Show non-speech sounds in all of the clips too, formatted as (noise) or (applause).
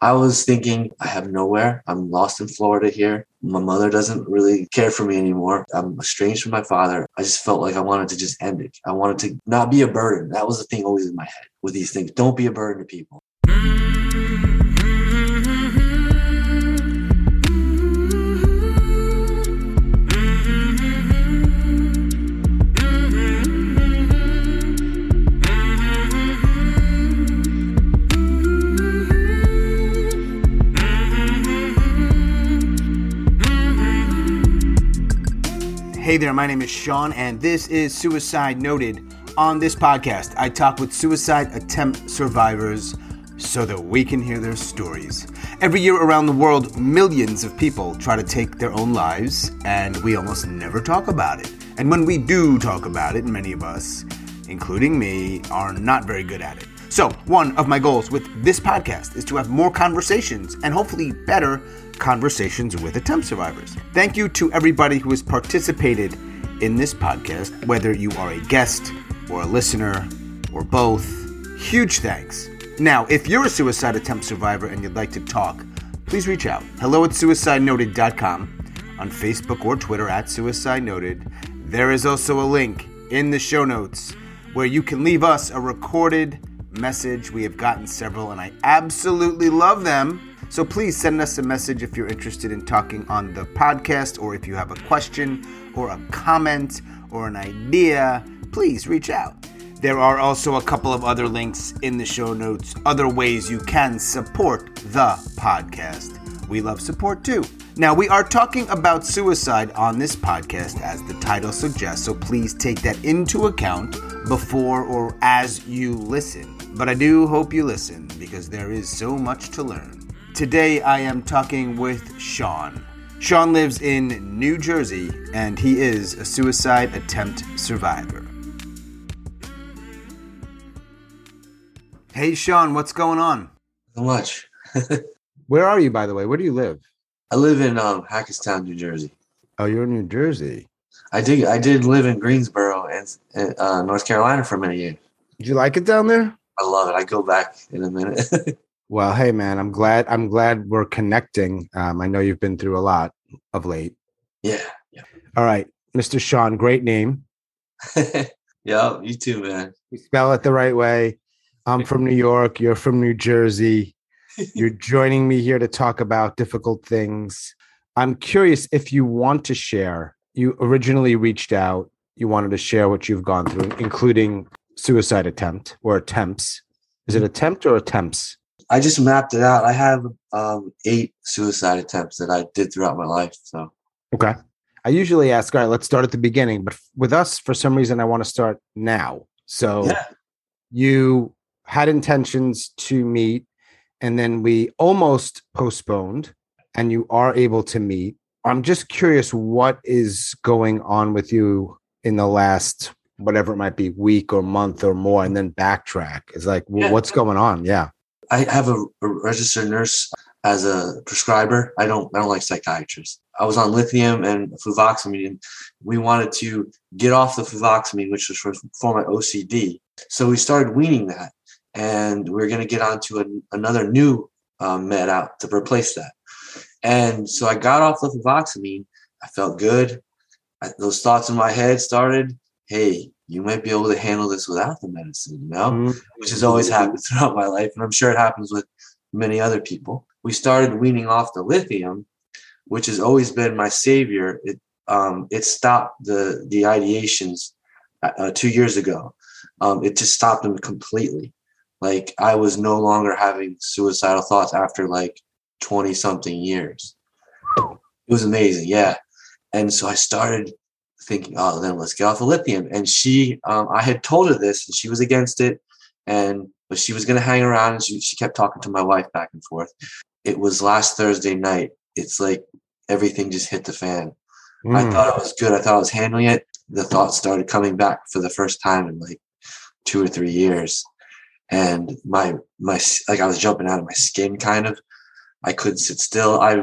I was thinking, I have nowhere. I'm lost in Florida here. My mother doesn't really care for me anymore. I'm estranged from my father. I just felt like I wanted to just end it. I wanted to not be a burden. That was the thing always in my head with these things. Don't be a burden to people. Hey there, my name is Sean, and this is Suicide Noted. On this podcast, I talk with suicide attempt survivors so that we can hear their stories. Every year around the world, millions of people try to take their own lives, and we almost never talk about it. And when we do talk about it, many of us, including me, are not very good at it. So, one of my goals with this podcast is to have more conversations and hopefully better conversations with attempt survivors. Thank you to everybody who has participated in this podcast, whether you are a guest or a listener or both. Huge thanks. Now, if you're a suicide attempt survivor and you'd like to talk, please reach out. Hello at suicidenoted.com, on Facebook or Twitter at Suicide Noted. There is also a link in the show notes where you can leave us a recorded message. We have gotten several, and I absolutely love them. So please send us a message if you're interested in talking on the podcast, or if you have a question, or a comment, or an idea, please reach out. There are also a couple of other links in the show notes, other ways you can support the podcast. We love support too. Now, we are talking about suicide on this podcast, as the title suggests, so please take that into account before or as you listen. But I do hope you listen because there is so much to learn. Today I am talking with Sean. Sean lives in New Jersey and he is a suicide attempt survivor. Hey Sean, what's going on? So much. (laughs) Where are you, by the way? Where do you live? I live in um, Hackettstown, New Jersey. Oh, you're in New Jersey. I did. I did live in Greensboro and uh, North Carolina for many years. Did you like it down there? I love it. I go back in a minute. (laughs) Well, hey man, I'm glad I'm glad we're connecting. Um, I know you've been through a lot of late. Yeah. Yeah. All right, Mr. Sean, great name. (laughs) yeah, you too, man. You spell it the right way. I'm from New York. You're from New Jersey. (laughs) You're joining me here to talk about difficult things. I'm curious if you want to share. You originally reached out. You wanted to share what you've gone through, including suicide attempt or attempts. Is it attempt or attempts? I just mapped it out. I have um, eight suicide attempts that I did throughout my life. So okay. I usually ask, all right, let's start at the beginning, but with us, for some reason, I want to start now. So yeah. you had intentions to meet, and then we almost postponed, and you are able to meet. I'm just curious what is going on with you in the last whatever it might be week or month or more and then backtrack is like well, yeah. what's going on yeah I have a, a, registered nurse as a prescriber. I don't I don't like psychiatrists. I was on lithium and fluvoxamine. And we wanted to get off the fluvoxamine, which was for, for my OCD. So we started weaning that, and we are going to get onto a, another new um, med out to replace that. And so I got off the fluvoxamine. I felt good. I, those thoughts in my head started. Hey, you might be able to handle this without the medicine, you know, mm-hmm. which has always happened (laughs) throughout my life. And I'm sure it happens with many other people. We started weaning off the lithium, which has always been my savior. It, um, it stopped the, the ideations uh, uh two years ago. Um, it just stopped them completely. Like I was no longer having suicidal thoughts after like 20 something years. It was amazing. Yeah. And so I started thinking, oh, then let's get off the lithium. And she, um, I had told her this, and she was against it, and but she was going to hang around, and she she kept talking to my wife back and forth. It was last Thursday night. It's like everything just hit the fan. Mm. I thought it was good. I thought I was handling it. The thoughts started coming back for the first time in like two or three years, and my my like I was jumping out of my skin, kind of. I couldn't sit still. I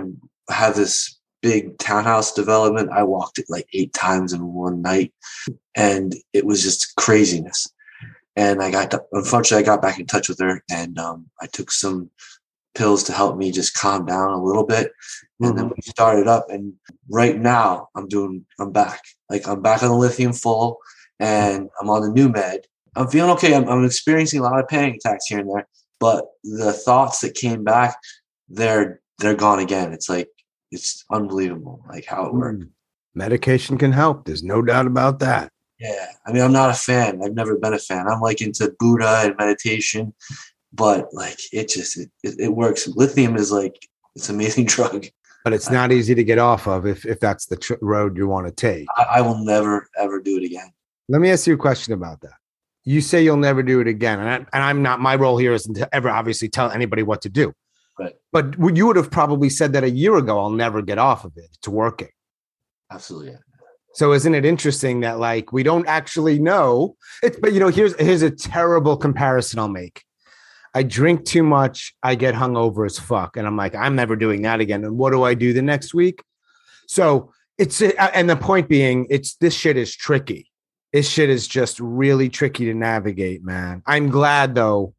have this big townhouse development. I walked it like eight times in one night and it was just craziness. And I got, to, unfortunately, I got back in touch with her and um, I took some pills to help me just calm down a little bit. And then we started up and right now I'm doing I'm back. Like I'm back on the lithium full and I'm on the new med. I'm feeling okay. I'm, I'm experiencing a lot of panic attacks here and there, but the thoughts that came back, they're they're gone again. It's like it's unbelievable, like how it works. Mm. Medication can help. There's no doubt about that. Yeah, I mean, I'm not a fan. I've never been a fan. I'm like into Buddha and meditation, but like it just it, it, it works. Lithium is like it's an amazing (laughs) drug. But it's not easy to get off of if if that's the tr- road you want to take. I, I will never ever do it again. Let me ask you a question about that. You say you'll never do it again, and, I, and I'm not. My role here isn't to ever obviously tell anybody what to do. Right. But would- you would have probably said that a year ago. I'll never get off of it. It's working. Absolutely. So isn't it interesting that like we don't actually know? It's but you know here's here's a terrible comparison I'll make. I drink too much, I get hungover as fuck, and I'm like I'm never doing that again. And what do I do the next week? So it's uh, and the point being, it's this shit is tricky. This shit is just really tricky to navigate, man. I'm glad though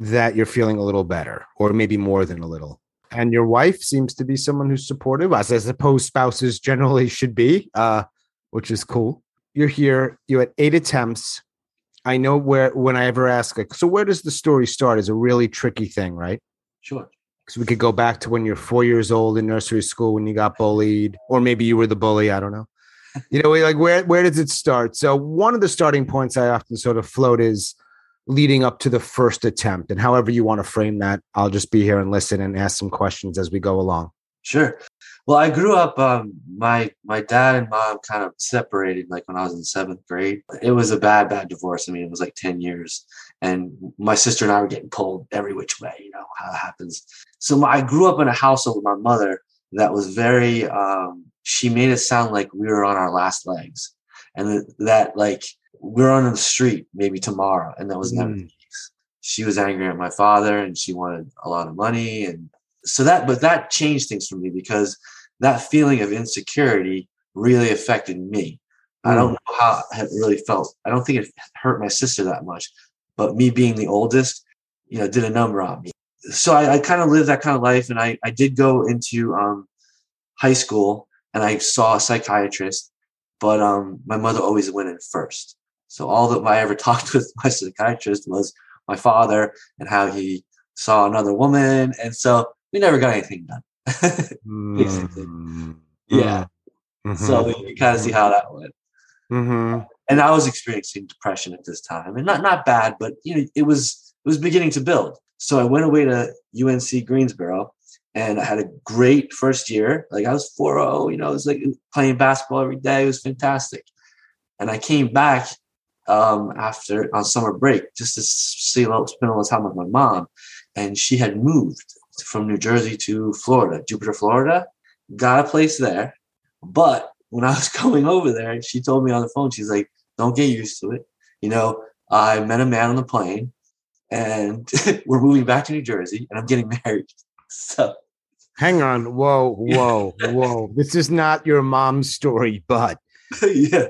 that you're feeling a little better, or maybe more than a little. And your wife seems to be someone who's supportive, as I suppose spouses generally should be. Uh, which is cool. You're here. You had eight attempts. I know where when I ever ask, like, so where does the story start? Is a really tricky thing, right? Sure. Because we could go back to when you're four years old in nursery school when you got bullied, or maybe you were the bully. I don't know. (laughs) You know, like where where does it start? So one of the starting points I often sort of float is leading up to the first attempt, and however you want to frame that, I'll just be here and listen and ask some questions as we go along. Sure. Well, I grew up. Um, my my dad and mom kind of separated, like when I was in seventh grade. It was a bad, bad divorce. I mean, it was like ten years, and my sister and I were getting pulled every which way. You know how it happens. So my, I grew up in a household with my mother that was very. Um, she made it sound like we were on our last legs, and that, that like we're on the street maybe tomorrow, and that was never the Mm. case. She was angry at my father, and she wanted a lot of money, and so that but that changed things for me because that feeling of insecurity really affected me. I don't know how it really felt. I don't think it hurt my sister that much but me being the oldest you know did a number on me. So i, I kind of lived that kind of life and i i did go into um high school and i saw a psychiatrist but um my mother always went in first so all that I ever (laughs) talked with my psychiatrist was my father and how he saw another woman and so we never got anything done. (laughs) Basically. Mm. yeah. Mhm. So you kind of see how that went. Mhm. And I was experiencing depression at this time. And not not bad, but you know, it was it was beginning to build. So I went away to UNC Greensboro and I had a great first year. Like I was 4-0, you know, I was like playing basketball every day. It was fantastic. And I came back um, after on summer break just to see spend a little time with my mom. And she had moved from New Jersey to Florida, Jupiter, Florida. Got a place there. But when I was (laughs) going over there, she told me on the phone, she's like, don't get used to it. You know, I met a man on the plane and (laughs) we're moving back to New Jersey and I'm getting (laughs) married. So, Hang on. Whoa, whoa, whoa. This is not your mom's story, but yeah.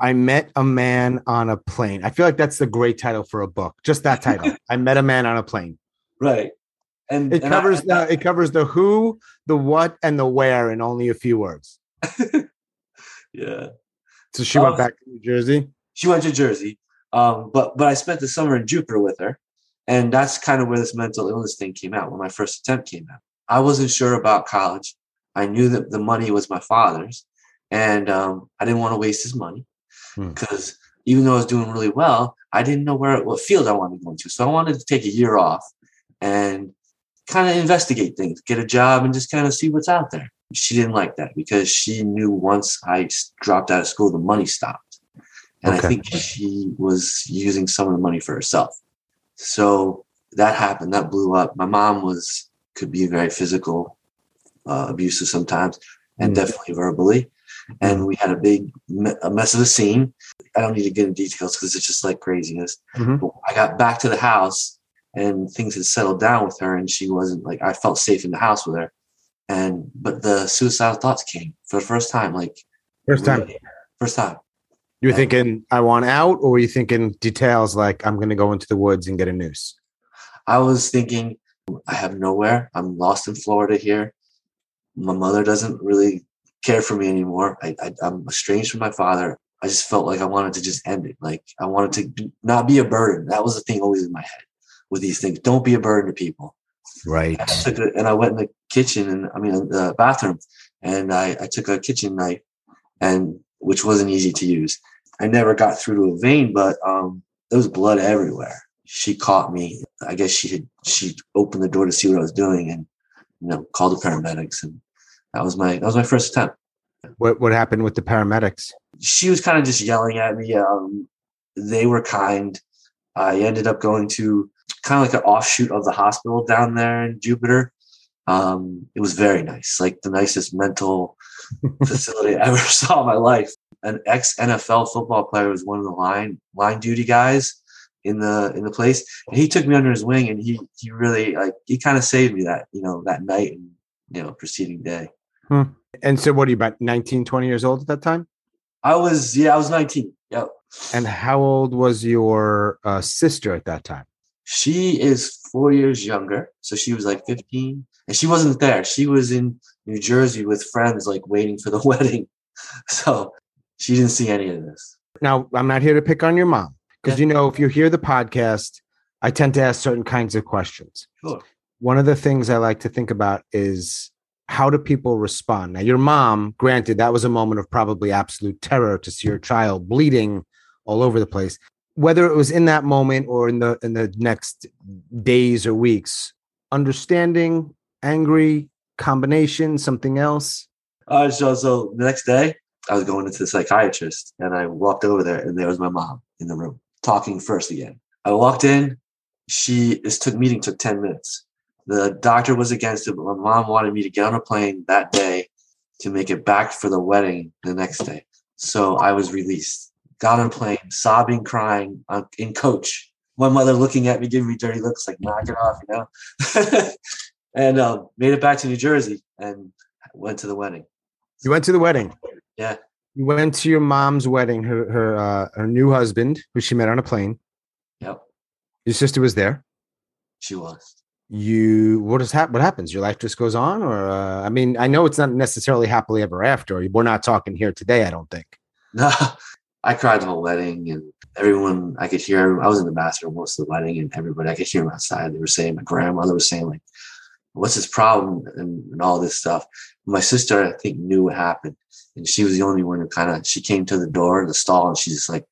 I met a man on a plane. I feel like that's the great title for a book. Just that title. (laughs) I met a man on a plane. Right. And It and I- covers the it covers the who, the what, and the where in only a few words. (laughs) yeah. So she Oh. went back to New Jersey. She went to Jersey. Um, but but I spent the summer in Jupiter with her. And that's kind of where this mental illness thing came out, when my first attempt came out. I wasn't sure about college. I knew that the money was my father's, and um, I didn't want to waste his money Hmm. because even though I was doing really well, I didn't know where what field I wanted to go into. So I wanted to take a year off and kind of investigate things, get a job, and just kind of see what's out there. She didn't like that because she knew once I dropped out of school, the money stopped. And Okay. I think she was using some of the money for herself. So that happened. That blew up. My mom was could be very physical, uh, abusive sometimes, and Mm. definitely verbally. And we had a big me- a mess of a scene. I don't need to get into details because it's just like craziness. Mhm. But I got back to the house and things had settled down with her, and she wasn't like I felt safe in the house with her. And but the suicidal thoughts came for the first time, like First time. really, first time. You were thinking, I want out, or were you thinking details like I'm going to go into the woods and get a noose? I was thinking I have nowhere. I'm lost in Florida here. My mother doesn't really care for me anymore. I, I, I'm estranged from my father. I just felt like I wanted to just end it. Like I wanted to not be a burden. That was the thing always in my head with these things. Don't be a burden to people. Right. I took a, and I went in the kitchen and I mean the bathroom and I, I took a kitchen knife and which wasn't easy to use. I never got through to a vein, but um, there was blood everywhere. She caught me. I guess she had she opened the door to see what I was doing and you know called the paramedics and that was my that was my first attempt. What what happened with the paramedics? She was kind of just yelling at me. Um, they were kind. I ended up going to kind of like an offshoot of the hospital down there in Jupiter. Um, it was very nice, like the nicest mental (laughs) facility I ever (laughs) saw in my life. An ex NFL football player was one of the line line duty guys in the in the place, and he took me under his wing, and he he really like he kind of saved me that you know that night and you know preceding day. Hmm. And so, what are you about 19, 20 years old at that time? I was yeah, I was nineteen. Yep. And how old was your uh, sister at that time? She is four years younger, so she was like fifteen, and she wasn't there. She was in New Jersey with friends, like waiting for the (laughs) wedding. So she didn't see any of this. Now, I'm not here to pick on your mom because Yeah. you know if you hear the podcast, I tend to ask certain kinds of questions. Sure. One of the things I like to think about is how do people respond? Now, your mom, granted, that was a moment of probably absolute terror to see your child bleeding all over the place. Whether it was in that moment or in the in the next days or weeks, understanding, angry, combination, something else. Uh, so, so the next day, I was going into the psychiatrist, and I walked over there, and there was my mom in the room talking first again. I walked in. She this took meeting took ten minutes. The doctor was against it, but my mom wanted me to get on a plane that day to make it back for the wedding the next day. So I was released. Got on a plane, sobbing, crying uh, in coach. My mother looking at me, giving me dirty looks, like knock it off, you know. (laughs) and um, made it back to New Jersey and went to the wedding. You went to the wedding. Yeah. You went to your mom's wedding, her her uh, her new husband, who she met on a plane. Yep, Your sister was there. she was. You what does hap- what happens? Your life just goes on, or uh, I mean, I know it's not necessarily happily ever after. We're not talking here today. I don't think. No, (laughs) I cried the whole wedding, and everyone I could hear. I was in the bathroom most of the wedding, and everybody I could hear them outside. They were saying, my grandmother was saying, like, "What's his problem?" and, and all this stuff. My sister, I think, knew what happened, and she was the only one who kind of. She came to the door, the stall, and she's just like,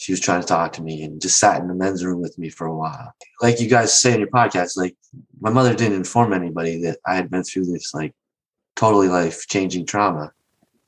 she was trying to talk to me, and just sat in the men's room with me for a while. Like you guys say in your podcast, like my mother didn't inform anybody that I had been through this like totally life changing trauma.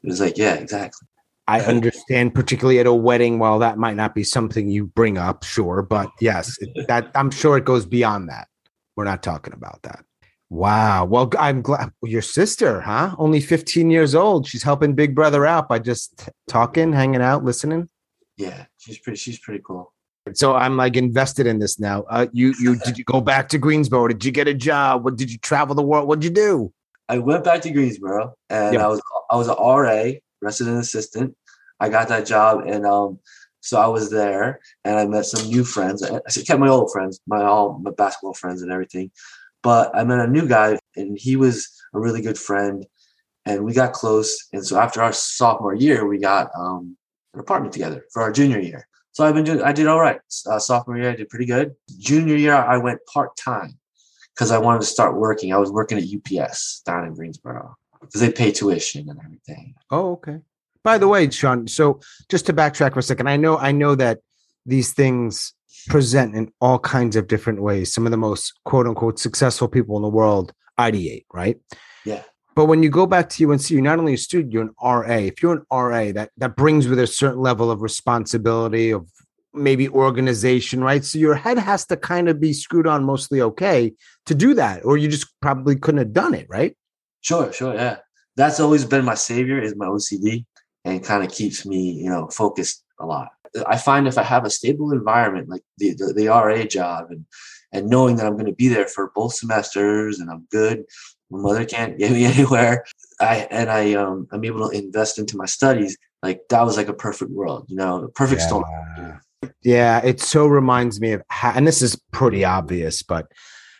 It was like, yeah, exactly. I understand, particularly at a wedding. While that might not be something you bring up, sure, but yes, it- (laughs) that I'm sure it goes beyond that. We're not talking about that. Wow. Well, I'm glad your sister, huh? Only 15 years old. She's helping Big Brother out by just talking, hanging out, listening. Yeah, she's pretty. She's pretty cool. So I'm like invested in this now. Uh, you you (laughs) did you go back to Greensboro? Did you get a job? What did you travel the world? What did you do? I went back to Greensboro, and Yeah. I was I was an RA, resident assistant. I got that job, and um, so I was there, and I met some new friends. I, I kept my old friends, my all my basketball friends, and everything. But I met a new guy, and he was a really good friend, and we got close. And so after our sophomore year, we got um, an apartment together for our junior year. So I've been doing. I did all right. Uh, sophomore year, I did pretty good. Junior year, I went part time because I wanted to start working. I was working at UPS down in Greensboro because they pay tuition and everything. Oh, okay. By the way, Sean, so just to backtrack for a second, I know I know that these things present in all kinds of different ways. Some of the most quote unquote successful people in the world ideate, right? Yeah. But when you go back to UNC, you're not only a student, you're an RA. If you're an RA, that that brings with a certain level of responsibility of maybe organization, right? So your head has to kind of be screwed on mostly okay to do that, or you just probably couldn't have done it, right? Sure, sure, yeah. That's always been my savior is my OCD, and kind of keeps me, you know, focused a lot. I find if I have a stable environment like the the, the RA job, and and knowing that I'm going to be there for both semesters, and I'm good. My mother can't (laughs) get me anywhere. I and I um I'm able to invest into my studies. Like that was like a perfect world, you know, a perfect storm. Yeah, it so reminds me of, how, and this is pretty obvious, but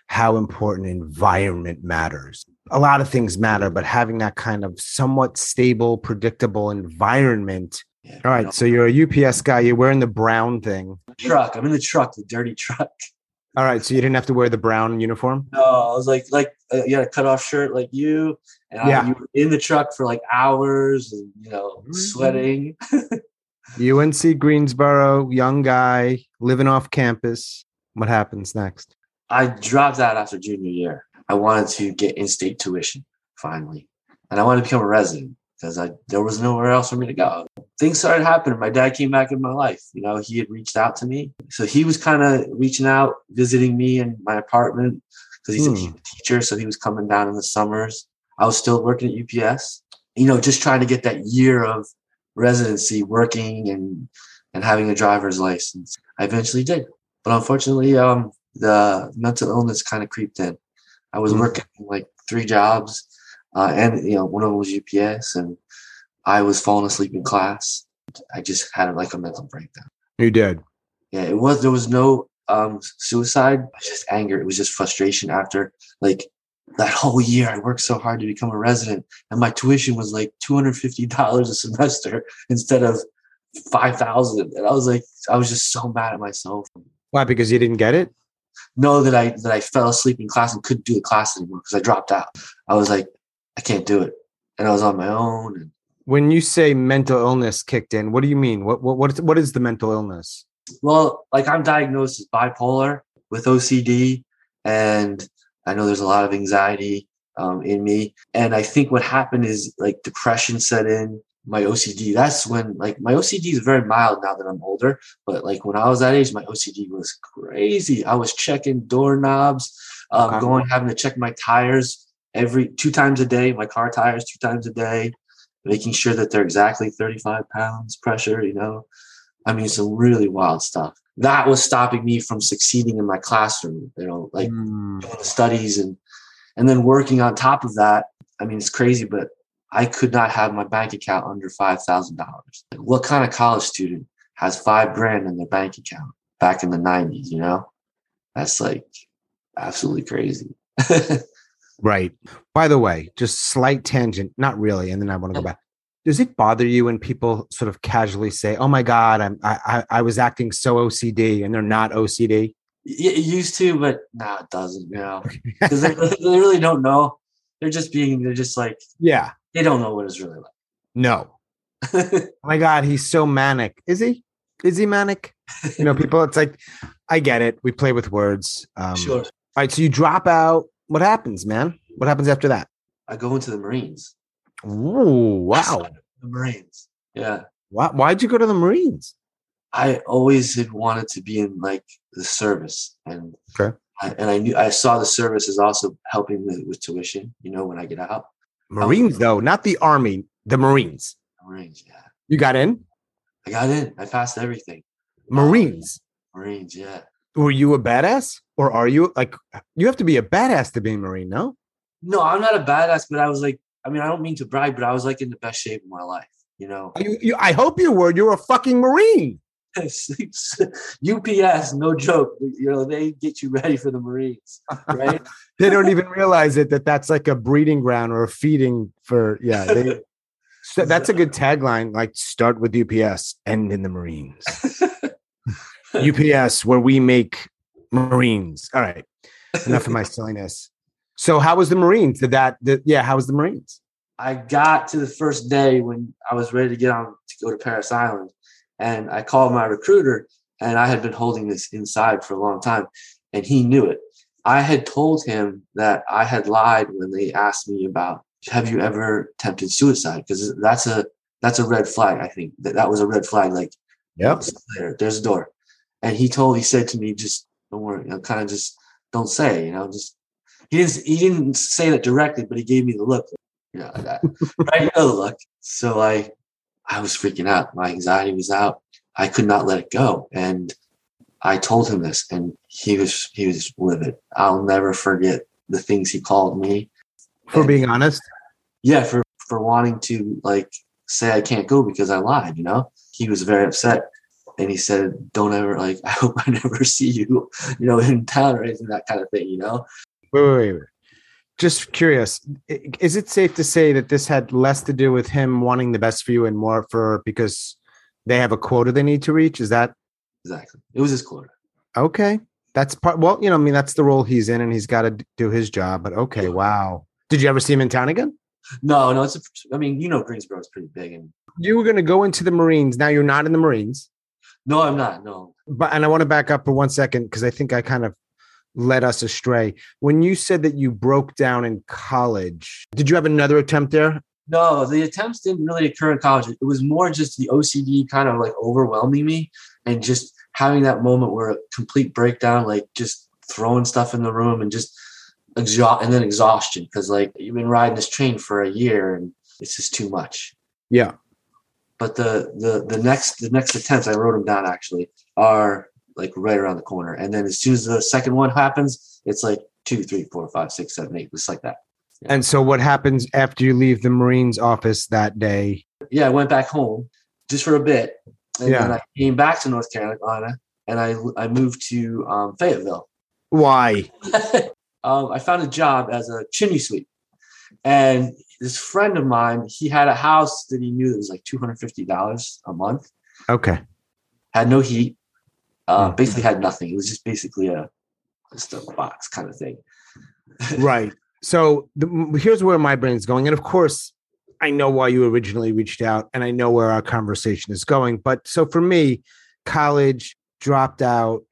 how important environment matters. A lot of things matter, but having that kind of somewhat stable, predictable environment. Yeah, All right, you know, so you're a UPS guy. You're wearing the brown thing. truck. I'm in the truck, the dirty (laughs) truck. All right, so you didn't have to wear the brown uniform. No, I was like, like uh, you had a cut off shirt like you, and Yeah. I, you were in the truck for like hours, and you know, Mhm. sweating. (laughs) UNC Greensboro, young guy living off campus. What happens next? I dropped out after junior year. I wanted to get in-state tuition finally, and I wanted to become a resident because I there was nowhere else for me to go. Things started happening. My dad came back in my life. You know, he had reached out to me, so he was kind of reaching out, visiting me in my apartment because he's, a- Hmm. a teacher, so he was coming down in the summers. I was still working at UPS. You know, just trying to get that year of residency, working and and having a driver's license. I eventually did, but unfortunately, um, the mental illness kind of creeped in. I was Mm. working like three jobs, uh, and you know one of them was UPS, and I was falling asleep in class. I just had like a mental breakdown. You did. Yeah, it was. There was no um suicide. It was just anger. It was just frustration after like that whole year. I worked so hard to become a resident, and my tuition was like two hundred fifty dollars a semester instead of five thousand. And I was like, I was just so mad at myself. Why? Because you didn't get it? No, that I that I fell asleep in class and couldn't do the class anymore because I dropped out. I was like, I can't do it, and I was on my own. And When you say mental illness kicked in, what do you mean? What what what is, what is the mental illness? well, like I'm diagnosed as bipolar with OCD, and I know there's a lot of anxiety um, in me. And I think what happened is like depression set in. My OCD. That's when like my OCD is very mild now that I'm older. But like when I was that age, my OCD was crazy. I was checking doorknobs, um, Wow. going having to check my tires every two times a day. My car tires two times a day, making sure that they're exactly 35 pounds pressure. You know, I mean some really wild stuff. That was stopping me from succeeding in my classroom. You know, like Mm. doing the studies and and then working on top of that. I mean, it's crazy, but I could not have my bank account under five thousand dollars. What kind of college student has five grand in their bank account back in the nineties? You know, that's like absolutely crazy. (laughs) Right. By the way, just slight tangent, not really, and then I want to go back. Does it bother you when people sort of casually say, "Oh my God, I'm I I, I was acting so OCD," and they're not OCD? Yeah, it used to, but now it doesn't. You know, because they, (laughs) they really don't know. They're just being. They're just like Yeah. they don't know what it's really like. No. (laughs) Oh my God, he's so manic. Is he? Is he manic? You know, people. It's like, I get it. We play with words. Um, sure. All right. So you drop out. What happens, man? What happens after that? I go into the Marines. Ooh, wow. The Marines. Yeah. Why, why'd you go to the Marines? I always had wanted to be in like the service, and Okay. I, and I knew I saw the service as also helping with, with tuition. You know, when I get out, Marines, though, not the Army, the Marines. Marines. Yeah, You got in? I got in. I passed everything. Marines. Marines. Yeah. Were you a badass? Or are you like, you have to be a badass to be a Marine, no? No, I'm not a badass, but I was like, I mean, I don't mean to brag, but I was like in the best shape of my life. You know, You, you, I hope you were. You're a fucking Marine. (laughs) UPS, no joke. You know, they get you ready for the Marines, right? (laughs) They don't even realize it that that's like a breeding ground or a feeding for, yeah. They, (laughs) so that's a good tagline. Like, start with UPS, end in the Marines. UPS, where we make Marines. All right. Enough of my (laughs) silliness. So, how was the Marines? Did that, did, yeah, how was the Marines? I got to the first day when I was ready to get on to go to Parris Island, and I called my recruiter, and I had been holding this inside for a long time, and he knew it. I had told him that I had lied when they asked me about have you ever attempted suicide because that's a that's a red flag. I think that that was a red flag. Like Yep. there, there's a door, and he told he said to me, just don't worry, you know, kind of just don't say, you know, just he didn't he didn't say that directly, but he gave me the look, you know, that, (laughs) right, you know the look. So I I was freaking out. My anxiety was out. I could not let it go, and I told him this, and he was he was livid. I'll never forget the things he called me. For And- being honest. yeah, for for wanting to like say I can't go because I lied. You know, he was very upset. And he said, "Don't ever like. (laughs) I hope I never see you, you know, in town or anything that kind of thing, you know." Wait, wait, wait. Just curious, is it safe to say that this had less to do with him wanting the best for you and more for because they have a quota they need to reach? Is that Exactly. It was his quota. okay? That's part. Well, you know, I mean, that's the role he's in, and he's got to do his job. But okay, wow. Did you ever see him in town again? No, no. It's. A, I mean, you know, Greensboro is pretty big, and You were going to go into the Marines. Now you're not in the Marines. No, I'm not. No, but and I want to back up for one second because I think I kind of led us astray. When you said that you broke down in college, did you have another attempt there? no. The attempts didn't really occur in college. It was more just the OCD kind of like overwhelming me, and just having that moment where a complete breakdown, like just throwing stuff in the room and just exhaust, and then exhaustion because like you've been riding this train for a year and it's just too much. Yeah. But the the the next the next attempts I wrote them down actually are like right around the corner, and then as soon as the second one happens, it's like two, three, four, five, six, seven, eight, just like that. And so what happens after you leave the Marines office that day? Yeah, I went back home just for a bit, and then I came back to North Carolina, and I I moved to um, Fayetteville. Why? (laughs) um, I found a job as a chimney sweep, and this friend of mine, he had a house that he knew that was like two hundred fifty dollars a month. Okay. had no heat, uh, Mm. basically had nothing. It was just basically a just a box kind of thing. (laughs) Right. So the, here's where my brain's going. And of course, I know why you originally reached out and I know where our conversation is going. But so for me, college, dropped out,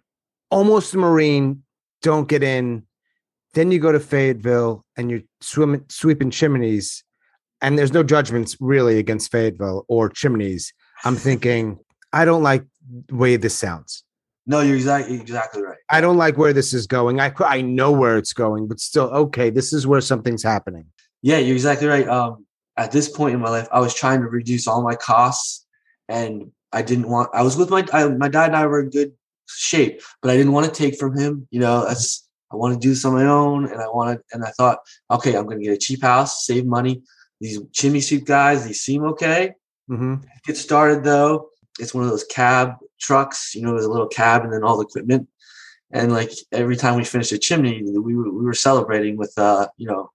almost a Marine, don't get in. Then you go to Fayetteville and you're swimming, sweeping chimneys. And there's no judgments really against Fayetteville or chimneys. I'm thinking, I don't like the way this sounds. No, you're exactly exactly right. I don't like where this is going. I I know where it's going, but still, okay, this is where something's happening. Yeah, you're exactly right. Um, at this point in my life, I was trying to reduce all my costs, and I didn't want. I was with my I, my dad and I were in good shape, but I didn't want to take from him. You know, that's I want to do this on my own, and I wanted, and I thought, okay, I'm going to get a cheap house, save money. These chimney sweep guys, these seem okay. hmm get started though it's one of those cab trucks you know there's a little cab and then all the equipment and like every time we finished a chimney we were, we were celebrating with uh you know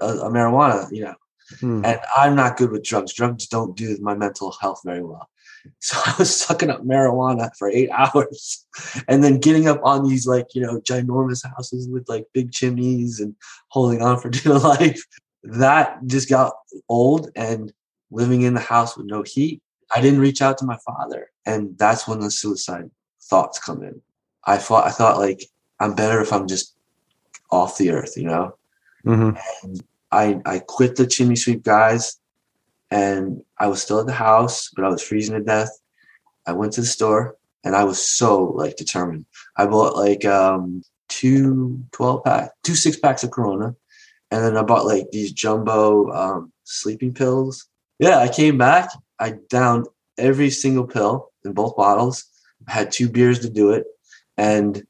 a, a marijuana you know Hmm. and i'm not good with drugs drugs don't do my mental health very well (laughs) so i was sucking up marijuana for eight (laughs) hours and then getting up on these like you know ginormous houses with like big chimneys and holding on for (laughs) dear life. That just got old and living in the house with no heat i didn't reach out to my father. And that's when the suicide thoughts come in. I thought i thought like i'm better if i'm just off the earth you know? Hmm I I quit the chimney sweep guys, and I was still at the house, but I was freezing to death. I went to the store, and I was so like determined. I bought like um two 12 pack, two six packs of Corona, and then I bought like these jumbo um, sleeping pills. Yeah, I came back. I downed every single pill in both bottles. I had two beers to do it, and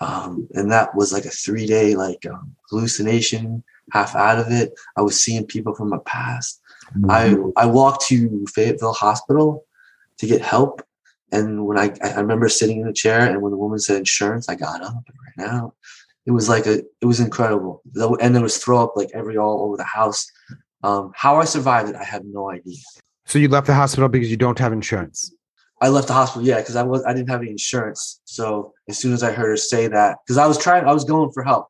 um, and that was like a three day like um, hallucination half out of it. I was seeing people from my past. I I walked to Fayetteville Hospital to get help, and when I I remember sitting in a chair, and when the woman said insurance, I got up and ran out. It was like a it was incredible, and there was throw up like every all over the house. Um, how I survived it, I have no idea. So you left the hospital because you don't have insurance. I left the hospital, yeah, because I was I didn't have any insurance. So as soon as I heard her say that, because I was trying, I was going for help.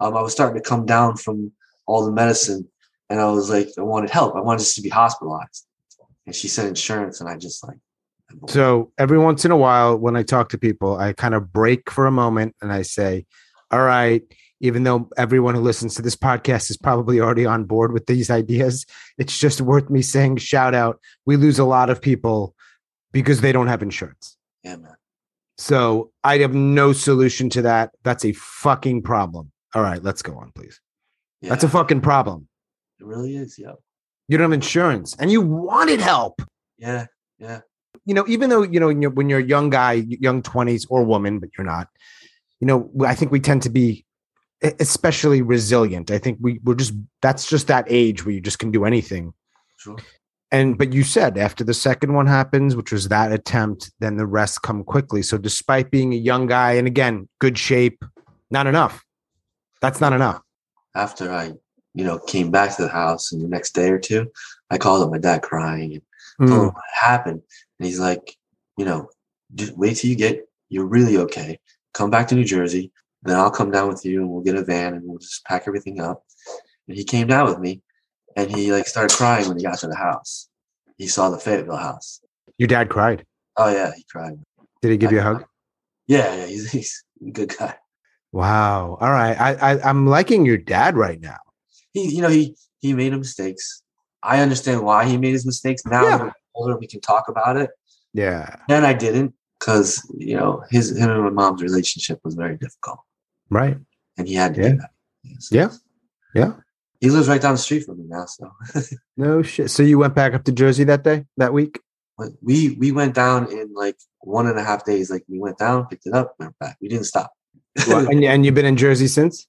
Um, I was starting to come down from all the medicine, and I was like, I wanted help. I wanted just to be hospitalized. And she said insurance, and I just like. So every once in a while, when I talk to people, I kind of break for a moment and I say, "All right." Even though everyone who listens to this podcast is probably already on board with these ideas, it's just worth me saying, shout out. We lose a lot of people because they don't have insurance. yeah, man. So I have no solution to that. That's a fucking problem. All right, let's go on, please. Yeah, That's a fucking problem. It really is. Yeah, You don't have insurance and you wanted help. yeah, yeah. You know, even though, you know, when you're, when you're a young guy, young 20s or woman, but you're not, you know, I think we tend to be especially resilient. I think we, we're just, that's just that age where you just can do anything. Sure. And but you said after the second one happens, which was that attempt, then the rest come quickly. So despite being a young guy and again, good shape, not enough. That's not enough. After I, you know, came back to the house and the next day or two, I called up my dad crying and hmm. told him what happened. And he's like, you know, just wait till you get you're really okay. Come back to New Jersey, then I'll come down with you and we'll get a van and we'll just pack everything up. And he came down with me and he like started crying when he got to the house. He saw the Fayetteville house. Your dad cried. Oh yeah, he cried. Did he give you a hug? Yeah, yeah, he's, (laughs) he's a good guy. Wow. All right. I, I I'm liking your dad right now. He, you know, he he made mistakes. I understand why he made his mistakes. Now Yeah. older, we can talk about it. Yeah. And I didn't because you know his him and my mom's relationship was very difficult, Right. and he had to Yeah. do that. So- Yeah. Yeah. He lives right down the street from me now, so (laughs) No shit. So you went back up to Jersey that day, that week? we we went down in like one and a half days. Like we went down, picked it up, went back. We didn't stop. Well, and, and you've been in Jersey since?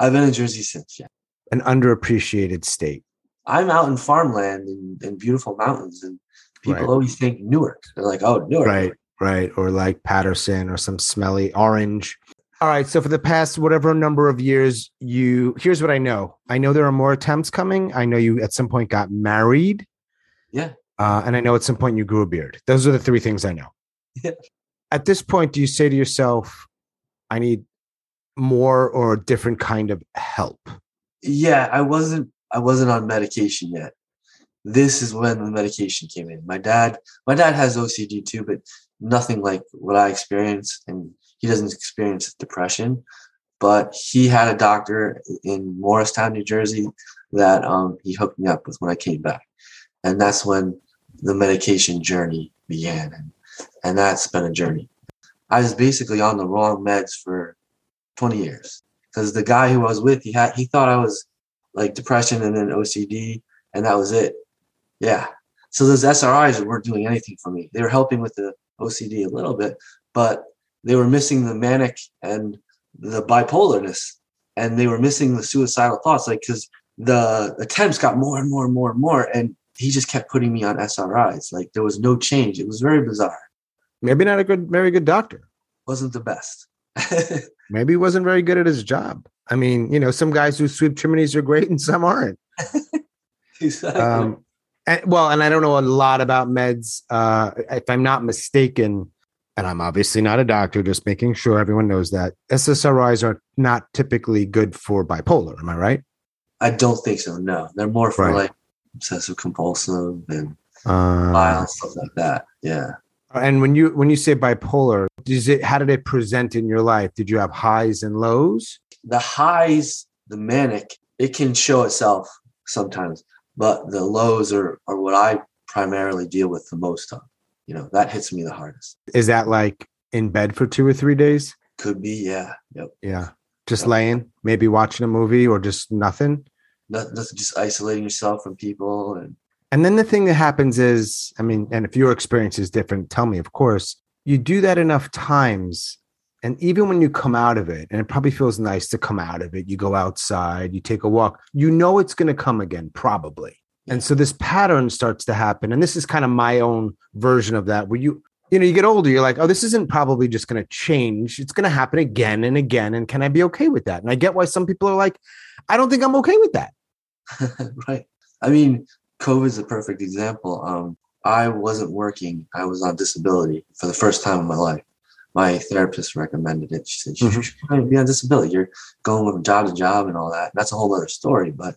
I've been in Jersey since. Yeah, An underappreciated state. I'm out in farmland and, and beautiful mountains, and people Right. always think Newark. They're like, oh, Newark. Right. Right. Or like Paterson or some smelly orange. All right. So for the past whatever number of years, you here's what I know. I know there are more attempts coming. I know you at some point got married. Yeah. Uh, and I know at some point you grew a beard. Those are the three things I know. Yeah. At this point, do you say to yourself, I need more or a different kind of help? Yeah i wasn't i wasn't on medication yet. This is when the medication came in. My dad my dad has ocd too but nothing like what i experienced and he doesn't experience depression. But he had a doctor in morristown new jersey that um, he hooked me up with when i came back. And that's when the medication journey began and, and that's been a journey. I was basically on the wrong meds for 20 years because the guy who I was with, he had he thought I was like depression and then OCD, and that was it. Yeah. So those SRIs weren't doing anything for me. They were helping with the OCD a little bit, but they were missing the manic and the bipolarness, and they were missing the suicidal thoughts. Like because the attempts got more and more and more and more, and he just kept putting me on SRIs. Like there was no change. It was very bizarre. Maybe not a good, very good doctor. wasn't the best. (laughs) Maybe he wasn't very good at his job. I mean, you know, some guys who sweep chimneys are great and some aren't. (laughs) exactly. Um, and, well, and I don't know a lot about meds. Uh, if I'm not mistaken, and I'm obviously not a doctor, just making sure everyone knows that SSRIs are not typically good for bipolar. Am I right? I don't think so. No, they're more for Right. like obsessive compulsive and Uh, stuff like that. Yeah. And when you when you say bipolar, does it? How did it present in your life? Did you have highs and lows? The highs, the manic, it can show itself sometimes, but the lows are are what I primarily deal with the most of. You know, that hits me the hardest. Is that like in bed for two or three days? Could be, yeah. Yep. Yeah, just Yep. laying, maybe watching a movie or just nothing. Nothing, nothing just isolating yourself from people and And then the thing that happens is, I mean, and if your experience is different, tell me, of course, you do that enough times. And even when you come out of it, and it probably feels nice to come out of it, you go outside, you take a walk, you know it's going to come again, probably. And so this pattern starts to happen. And this is kind of my own version of that, where you, you know, you get older, you're like, oh, this isn't probably just going to change. It's going to happen again and again. And can I be okay with that? And I get why some people are like, I don't think I'm okay with that. (laughs) right. I mean, COVID's a perfect example. Um, I wasn't working. I was on disability for the first time in my life. My therapist recommended it. She said, you Mhm. should probably be on disability. You're going from job to job and all that. That's a whole other story. But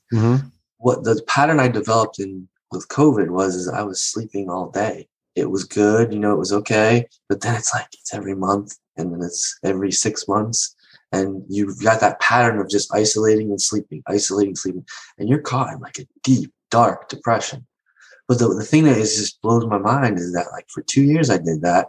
what the pattern I developed in with COVID was is I was sleeping all day. It was good, you know, it was okay. But then it's like it's every month and then it's every six months. And you've got that pattern of just isolating and sleeping, isolating, sleeping, and you're caught in like a deep, dark depression. But the, the thing that is just blows my mind is that like for two years I did that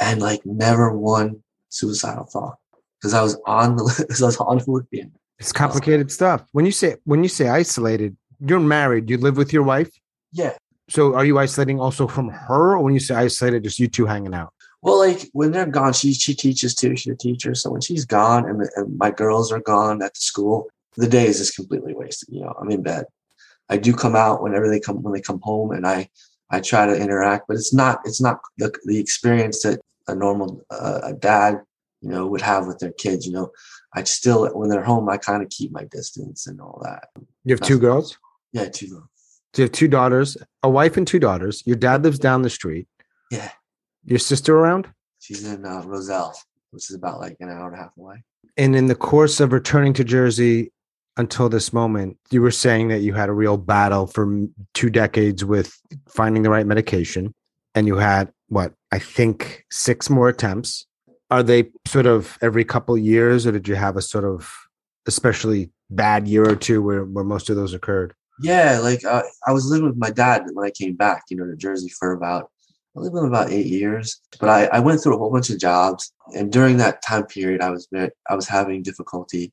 and like never one suicidal thought because I was on the (laughs) because I was on lithium. It's complicated stuff. When you say when you say isolated, you're married. You live with your wife. Yeah. So are you isolating also from her, or when you say isolated, just you two hanging out? Well, like when they're gone, she she teaches too. She's a teacher, so when she's gone and, and my girls are gone at the school, the day is just completely wasted. You know, I'm in bed. I do come out whenever they come when they come home, and I I try to interact, but it's not it's not the the experience that a normal uh, a dad you know would have with their kids. You know, I still when they're home, I kind of keep my distance and all that. You have two girls. Yeah, two girls. So you have two daughters, a wife and two daughters. Your dad lives down the street. Yeah, Your sister around? she's in uh, Roselle, which is about like an hour and a half away. And in the course of returning to Jersey until this moment, you were saying that you had a real battle for two decades with finding the right medication. And you had what I think six more attempts. Are they sort of every couple years, or did you have a sort of especially bad year or two where, where most of those occurred? Yeah, like uh, I was living with my dad when I came back, you know, to Jersey for about I lived him about eight years. But I, I went through a whole bunch of jobs, and during that time period, I was I was having difficulty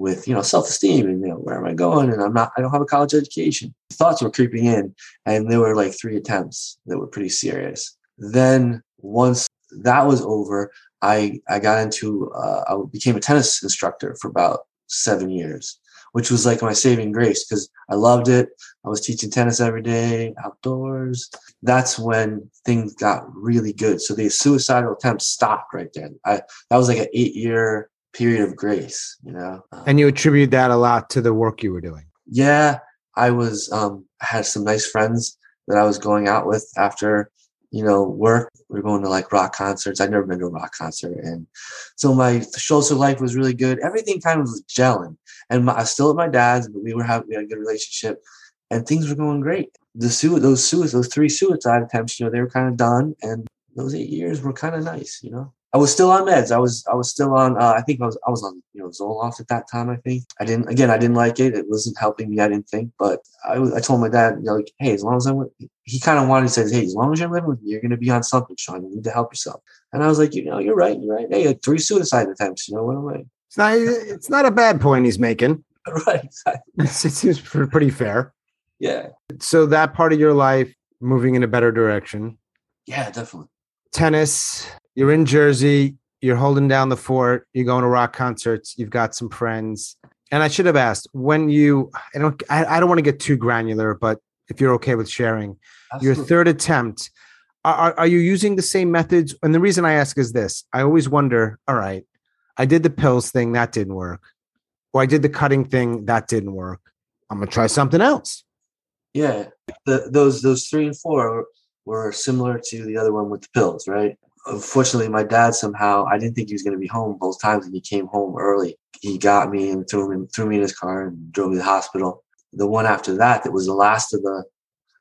with you know self esteem and you know where am I going? And I'm not I don't have a college education. Thoughts were creeping in, and there were like three attempts that were pretty serious. Then once that was over, I I got into uh, I became a tennis instructor for about seven years, which was like my saving grace because I loved it. I was teaching tennis every day, outdoors. That's when things got really good. So the suicidal attempts stopped right then. I that was like an eight year period of grace, you know. Um, And you attribute that a lot to the work you were doing. yeah, I was um I had some nice friends that I was going out with after you know work. We were going to like rock concerts. I'd never been to a rock concert, and so my social life was really good. Everything kind of was gelling, and my, I was still at my dad's, but we were having we had a good relationship, and things were going great. The sui- those suicides, those three suicide attempts, you know, they were kind of done, and those eight years were kind of nice, you know. I was still on meds. I was I was still on. Uh, I think I was I was on you know Zoloft at that time. I think I didn't. Again, I didn't like it. It wasn't helping me. I didn't think. But I was- I told my dad, you know, like, hey, as long as I'm with, he kind of wanted to say, hey, as long as you're living with me, you're going to be on something, Sean. You need to help yourself. And I was like, you know, you're right. You're right. Hey, like three suicide attempts. You know what am I? It's not. It's not a bad point he's making. (laughs) right. Exactly. It seems pretty fair. Yeah. So that part of your life moving in a better direction. Yeah. Definitely. Tennis. You're in Jersey. You're holding down the fort. You're going to rock concerts. You've got some friends. And I should have asked when you. I don't. I, I don't want to get too granular, but if you're okay with sharing your third attempt, are, are- are you using the same methods? And the reason I ask is this: I always wonder. All right, I did the pills thing that didn't work, or I did the cutting thing that didn't work. I'm gonna try something else. Yeah, the, those those three and four were similar to the other one with the pills, right? Unfortunately, my dad somehow I didn't think he was going to be home both times, and he came home early. He got me and threw me threw me in his car and drove me to the hospital. The one after that, that was the last of the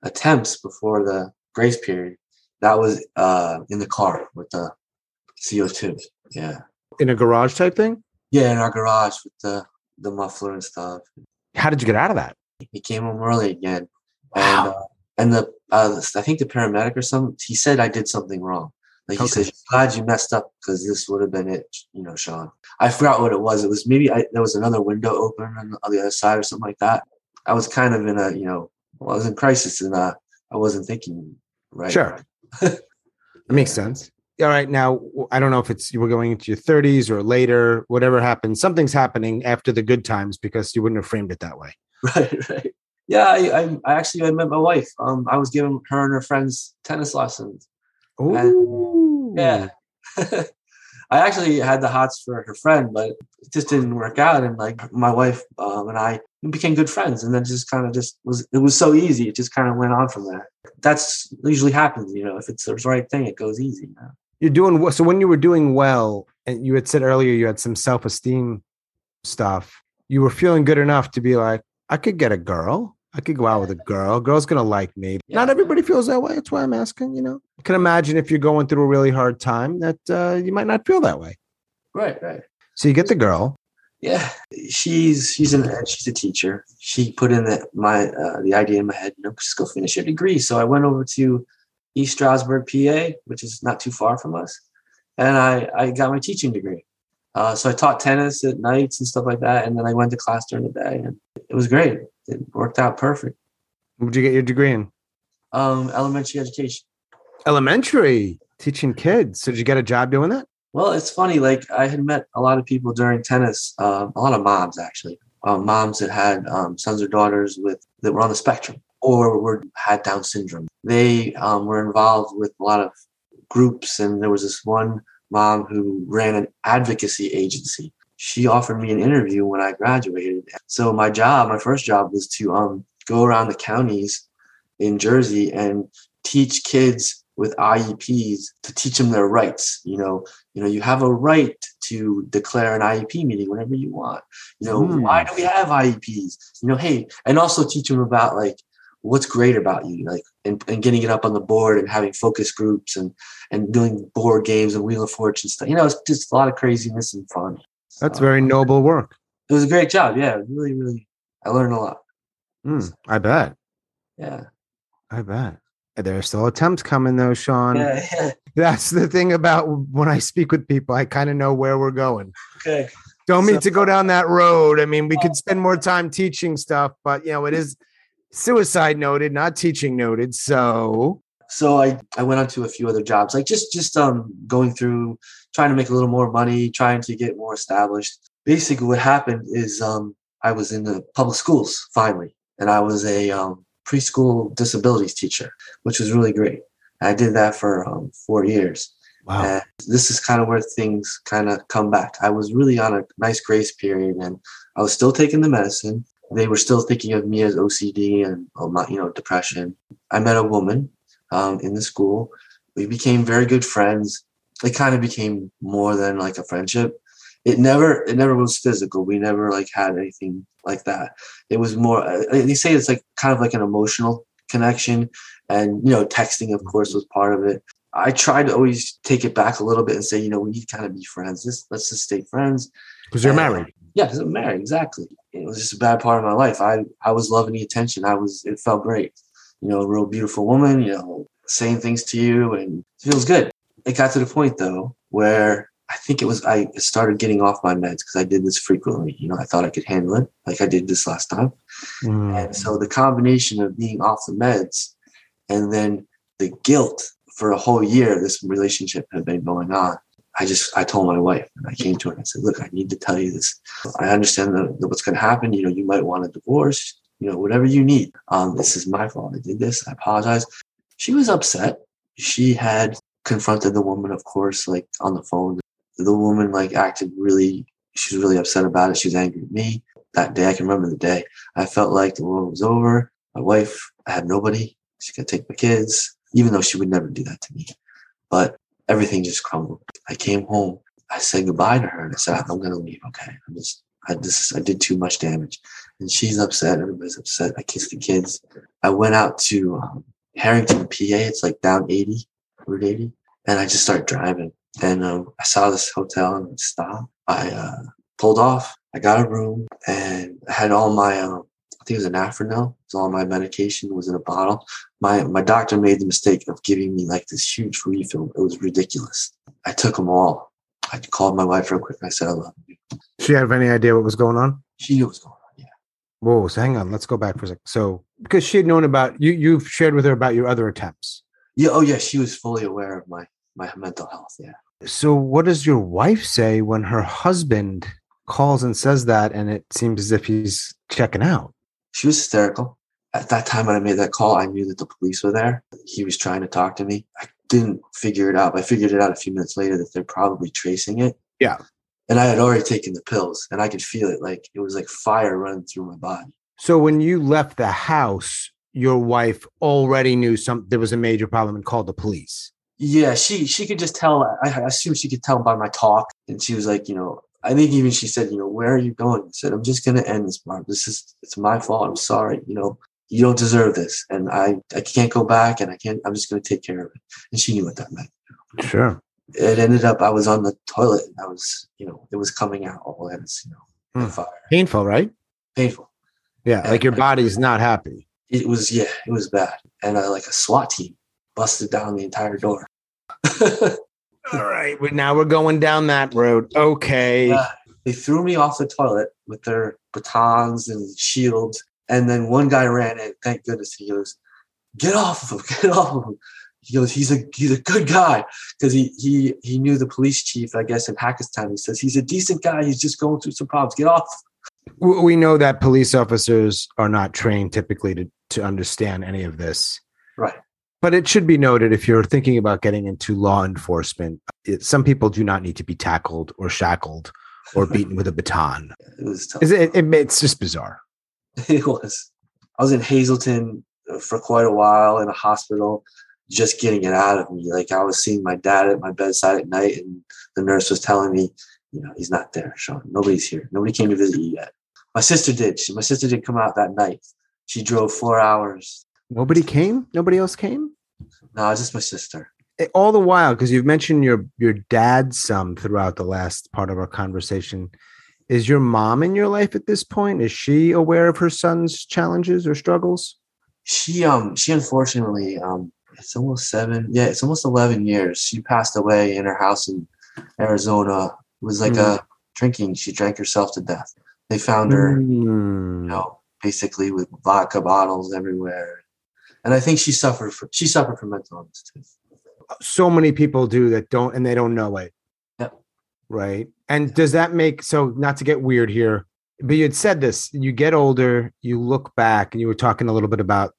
attempts before the grace period. That was uh, in the car with the CO two. Yeah, In a garage type thing. yeah, in our garage with the the muffler and stuff. How did you get out of that? he came home early again Wow. and uh, and the uh, i think the paramedic or something he said i did something wrong like he Okay. said glad you messed up because this would have been it you know sean i forgot what it was it was maybe I, there was another window open on the- other side or something like that i was kind of in a you know well, i was in crisis and uh, i wasn't thinking right Sure. (laughs) that makes sense. All right. Now, I don't know if it's you were going into your 30s or later, whatever happens. Something's happening after the good times because you wouldn't have framed it that way. (laughs) right right yeah I, I i actually i met my wife um i was giving her and her friends tennis lessons Ooh. Yeah. (laughs) I actually had the hots for her friend, but it just didn't work out. And like my wife um, and I became good friends, and then just kind of just was it was so easy. It just kind of went on from there. That's usually happens, you know. If it's the right thing, it goes easy. You know? You're doing well. So when you were doing well, and you had said earlier you had some self esteem stuff, you were feeling good enough to be like, I could get a girl. I could go out with a girl. Girl's gonna like me. Yeah. Not everybody feels that way. That's why I'm asking. You know, I can imagine if you're going through a really hard time that uh, you might not feel that way. Right, right. So you get the girl. Yeah, she's she's an she's a teacher. She put in the, my uh, the idea in my head. You know, just go finish your degree. So I went over to East Stroudsburg, PA, which is not too far from us, and I I got my teaching degree. Uh, so I taught tennis at nights and stuff like that, and then I went to class during the day, and it was great. It worked out perfect. What'd you get your degree in? Um, elementary education. Elementary, teaching kids. So did you get a job doing that? Well, it's funny. Like I had met a lot of people during tennis, um, a lot of moms actually, uh, moms that had um, sons or daughters with that were on the spectrum or were had Down syndrome. They um, were involved with a lot of groups, and there was this one mom who ran an advocacy agency. She offered me an interview when I graduated. So my job, my first job, was to um, go around the counties in Jersey and teach kids with IEPs to teach them their rights. You know, you know, you have a right to declare an IEP meeting whenever you want. You know, Hmm. why do we have IEPs? You know, hey, and also teach them about like what's great about you, like and, and getting it up on the board and having focus groups and and doing board games and Wheel of Fortune stuff. You know, it's just a lot of craziness and fun. That's So, very noble work. It was a great job. Yeah, really, really. I learned a lot. Mm, I bet. Yeah. I bet. There are still attempts coming though, Sean. Yeah. yeah. (laughs) That's the thing about when I speak with people, I kind of know where we're going. Okay. Don't mean to go down that road. I mean, we could spend more time teaching stuff, but you know, it is suicide noted, not teaching noted. So, so I, I went on to a few other jobs, like just just um going through trying to make a little more money, trying to get more established. Basically, what happened is um I was in the public schools finally, and I was a um, preschool disabilities teacher, which was really great. I did that for um, four years. wow. And this is kind of where things kind of come back. I was really on a nice grace period, and I was still taking the medicine. They were still thinking of me as OCD and um, you know depression. I met a woman um, in the school. We became very good friends. It kind of became more than like a friendship. It never it never was physical. We never like had anything like that. It was more. uh, They say it's like kind of like an emotional connection, and you know texting of course was part of it. I tried to always take it back a little bit and say, you know, we need to kind of be friends. Let's let's just stay friends. Because you're and- married. Yeah, because I'm married. Exactly. It was just a bad part of my life. I I was loving the attention. I was. It felt great. You know, a real beautiful woman. You know, saying things to you, and it feels good. It got to the point though where I think it was I started getting off my meds because I did this frequently. You know, I thought I could handle it, like I did this last time. Mm. And so the combination of being off the meds and then the guilt for a whole year this relationship had been going on. I just I told my wife and I came to her and I said, look, I need to tell you this. I understand that, what's gonna happen. You know, you might want a divorce, you know, whatever you need. Um, this is my fault. I did this. I apologize. She was upset. She had confronted the woman, of course, like on the phone. The woman like acted really she was really upset about it. She was angry at me. That day, I can remember the day. I felt like the world was over. My wife, I had nobody. She could take my kids, even though she would never do that to me. But everything just crumbled. I came home. I said goodbye to her and I said, I'm going to leave. Okay. I'm just, I just, I did too much damage. And she's upset. Everybody's upset. I kissed the kids. I went out to um, Harrington, PA. It's like down 80, Route 80. And I just started driving. And um, I saw this hotel and I stopped. I uh, pulled off. I got a room and I had all my, um, think it was Anafranil. So all my medication was in a bottle. My my doctor made the mistake of giving me like this huge refill. It was ridiculous. I took them all. I called my wife real quick. And I said, I love you. She had any idea what was going on? She knew what was going on. Yeah. Whoa, so hang on. Let's go back for a second. So, because she had known about you, you've shared with her about your other attempts. Yeah. Oh, yeah. She was fully aware of my my mental health. Yeah. So, what does your wife say when her husband calls and says that, and it seems as if he's checking out? She was hysterical. At that time when I made that call, I knew that the police were there. He was trying to talk to me. I didn't figure it out. I figured it out a few minutes later that they're probably tracing it. Yeah. And I had already taken the pills and I could feel it like it was like fire running through my body. So, when you left the house, your wife already knew some there was a major problem and called the police. Yeah, she she could just tell. I, I assume she could tell by my talk, and she was like, you know, I think even she said, you know, where are you going? I said, I'm just gonna end this, Barb. This is it's my fault. I'm sorry. You know, you don't deserve this, and I I can't go back, and I can't. I'm just gonna take care of it. And she knew what that meant. Sure. It ended up I was on the toilet, and I was, you know, it was coming out all at you know, Hmm. fire, Painful, right? painful. Yeah. Like your body's not happy. It was yeah, it was bad, and uh, like a SWAT team busted down the entire door. (laughs) All right. But now we're going down that road. Okay. Yeah. They threw me off the toilet with their batons and shields. And then one guy ran in. Thank goodness. He goes, "Get off of him! Get off of him!" He goes, "He's a he's a good guy," because he he he knew the police chief. I guess in Pakistan. He says he's a decent guy. He's just going through some problems. Get off. We know that police officers are not trained typically to, to understand any of this. Right. But it should be noted if you're thinking about getting into law enforcement, it, some people do not need to be tackled or shackled or (laughs) beaten with a baton. It was tough. Is it, it, it's just bizarre. (laughs) It was. I was in Hazleton uh, for quite a while in a hospital, just getting it out of me. Like I was seeing my dad at my bedside at night, and the nurse was telling me, you know, he's not there, Sean. Nobody's here. Nobody came to visit you yet. My sister did. She, my sister did come out that night. She drove four hours. Nobody came? Nobody else came? No, just my sister. Eh, All the while, because you've mentioned your your dad some throughout the last part of our conversation. Is your mom in your life at this point? Is she aware of her son's challenges or struggles? She um she unfortunately um it's almost seven yeah it's almost eleven years. She passed away in her house in Arizona. It was like Mm. a drinking. She drank herself to death. They found her. Hmm. you know, basically with vodka bottles everywhere. And I think she suffered from she suffered from mental illness too. So many people do that don't, and they don't know it. Yep. Right. And does that make so? Not to get weird here, but you had said this. You get older, you look back, and you were talking a little bit about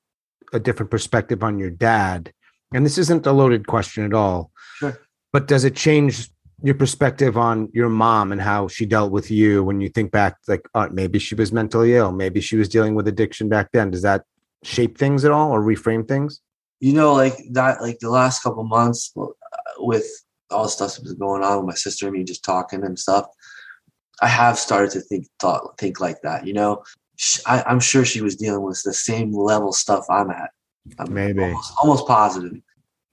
a different perspective on your dad. And this isn't a loaded question at all. Sure. But does it change your perspective on your mom and how she dealt with you when you think back, like, oh, maybe she was mentally ill, maybe she was dealing with addiction back then? Does that shape things at all or reframe things? You know, like that, like the last couple months uh, with all the stuff that was going on with my sister and me just talking and stuff, I have started to think thought think like that. You know, I, I'm sure she was dealing with the same level stuff I'm at. I'm Maybe. almost, almost positive.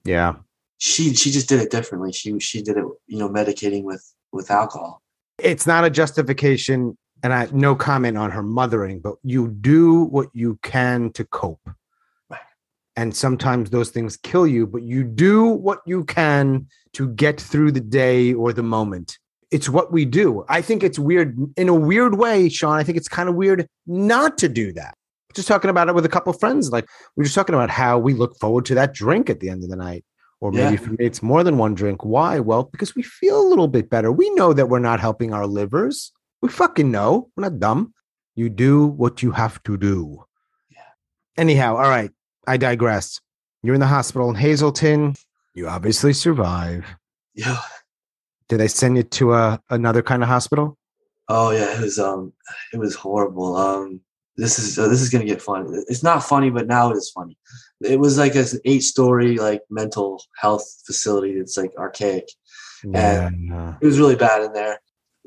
Yeah. She she just did it differently. She she did it, you know, medicating with with alcohol. it's not a justification and i no comment on her mothering but you do what you can to cope. And sometimes those things kill you but you do what you can to get through the day or the moment. It's what we do. I think it's weird in a weird way sean i think it's kind of weird not to do that. Just talking about it with a couple of friends like we are just talking about how we look forward to that drink at the end of the night. Or maybe Yeah. for me it's more than one drink why? Well because we feel a little bit better. We know that we're not helping our livers we fucking know we're not dumb you do what you have to do Yeah. anyhow all right i digress you're in the hospital in hazleton you obviously survive Yeah. did they send you to a another kind of hospital Oh yeah, it was um, it was horrible. Um, this is uh, this is gonna get funny. It's not funny, but now it is funny. It was like an eight-story like mental health facility. It's like archaic. yeah It was really bad in there.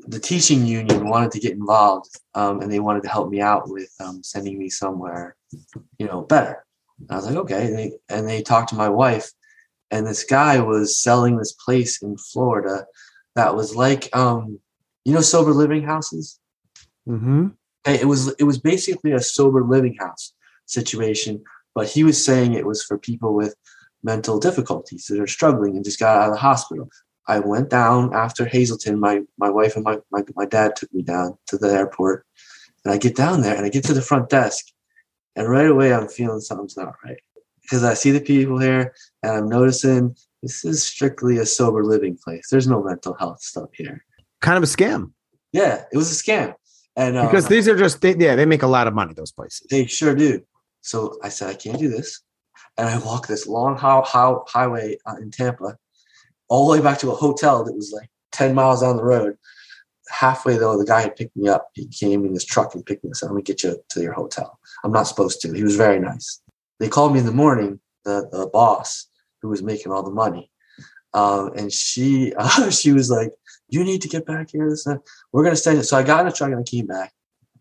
The teaching union wanted to get involved, um, and they wanted to help me out with um, sending me somewhere, you know, better. And I was like, okay. And they, and they talked to my wife, and this guy was selling this place in Florida that was like, um, you know, sober living houses. mm-hmm. It was it was basically a sober living house situation, but he was saying it was for people with mental difficulties that are struggling and just got out of the hospital. I went down after Hazleton. My my wife and my, my my dad took me down to the airport, and I get down there and I get to the front desk, and right away I'm feeling something's not right because I see the people here and I'm noticing this is strictly a sober living place. There's no mental health stuff here. kind of a scam Yeah, it was a scam, and uh, because these are just they, yeah they make a lot of money those places They sure do. So I said, I can't do this. And I walked this long how, how, highway uh, in Tampa all the way back to a hotel that was like 10 miles down the road. Halfway, though, the guy had picked me up. He came in his truck and picked me up. said, Let me get you to your hotel. I'm not supposed to. He was very nice. They called me in the morning, the, the boss who was making all the money. Um, and she (laughs) uh, she was like, You need to get back here. This, and that. We're going to send it. So I got in a truck and I came back.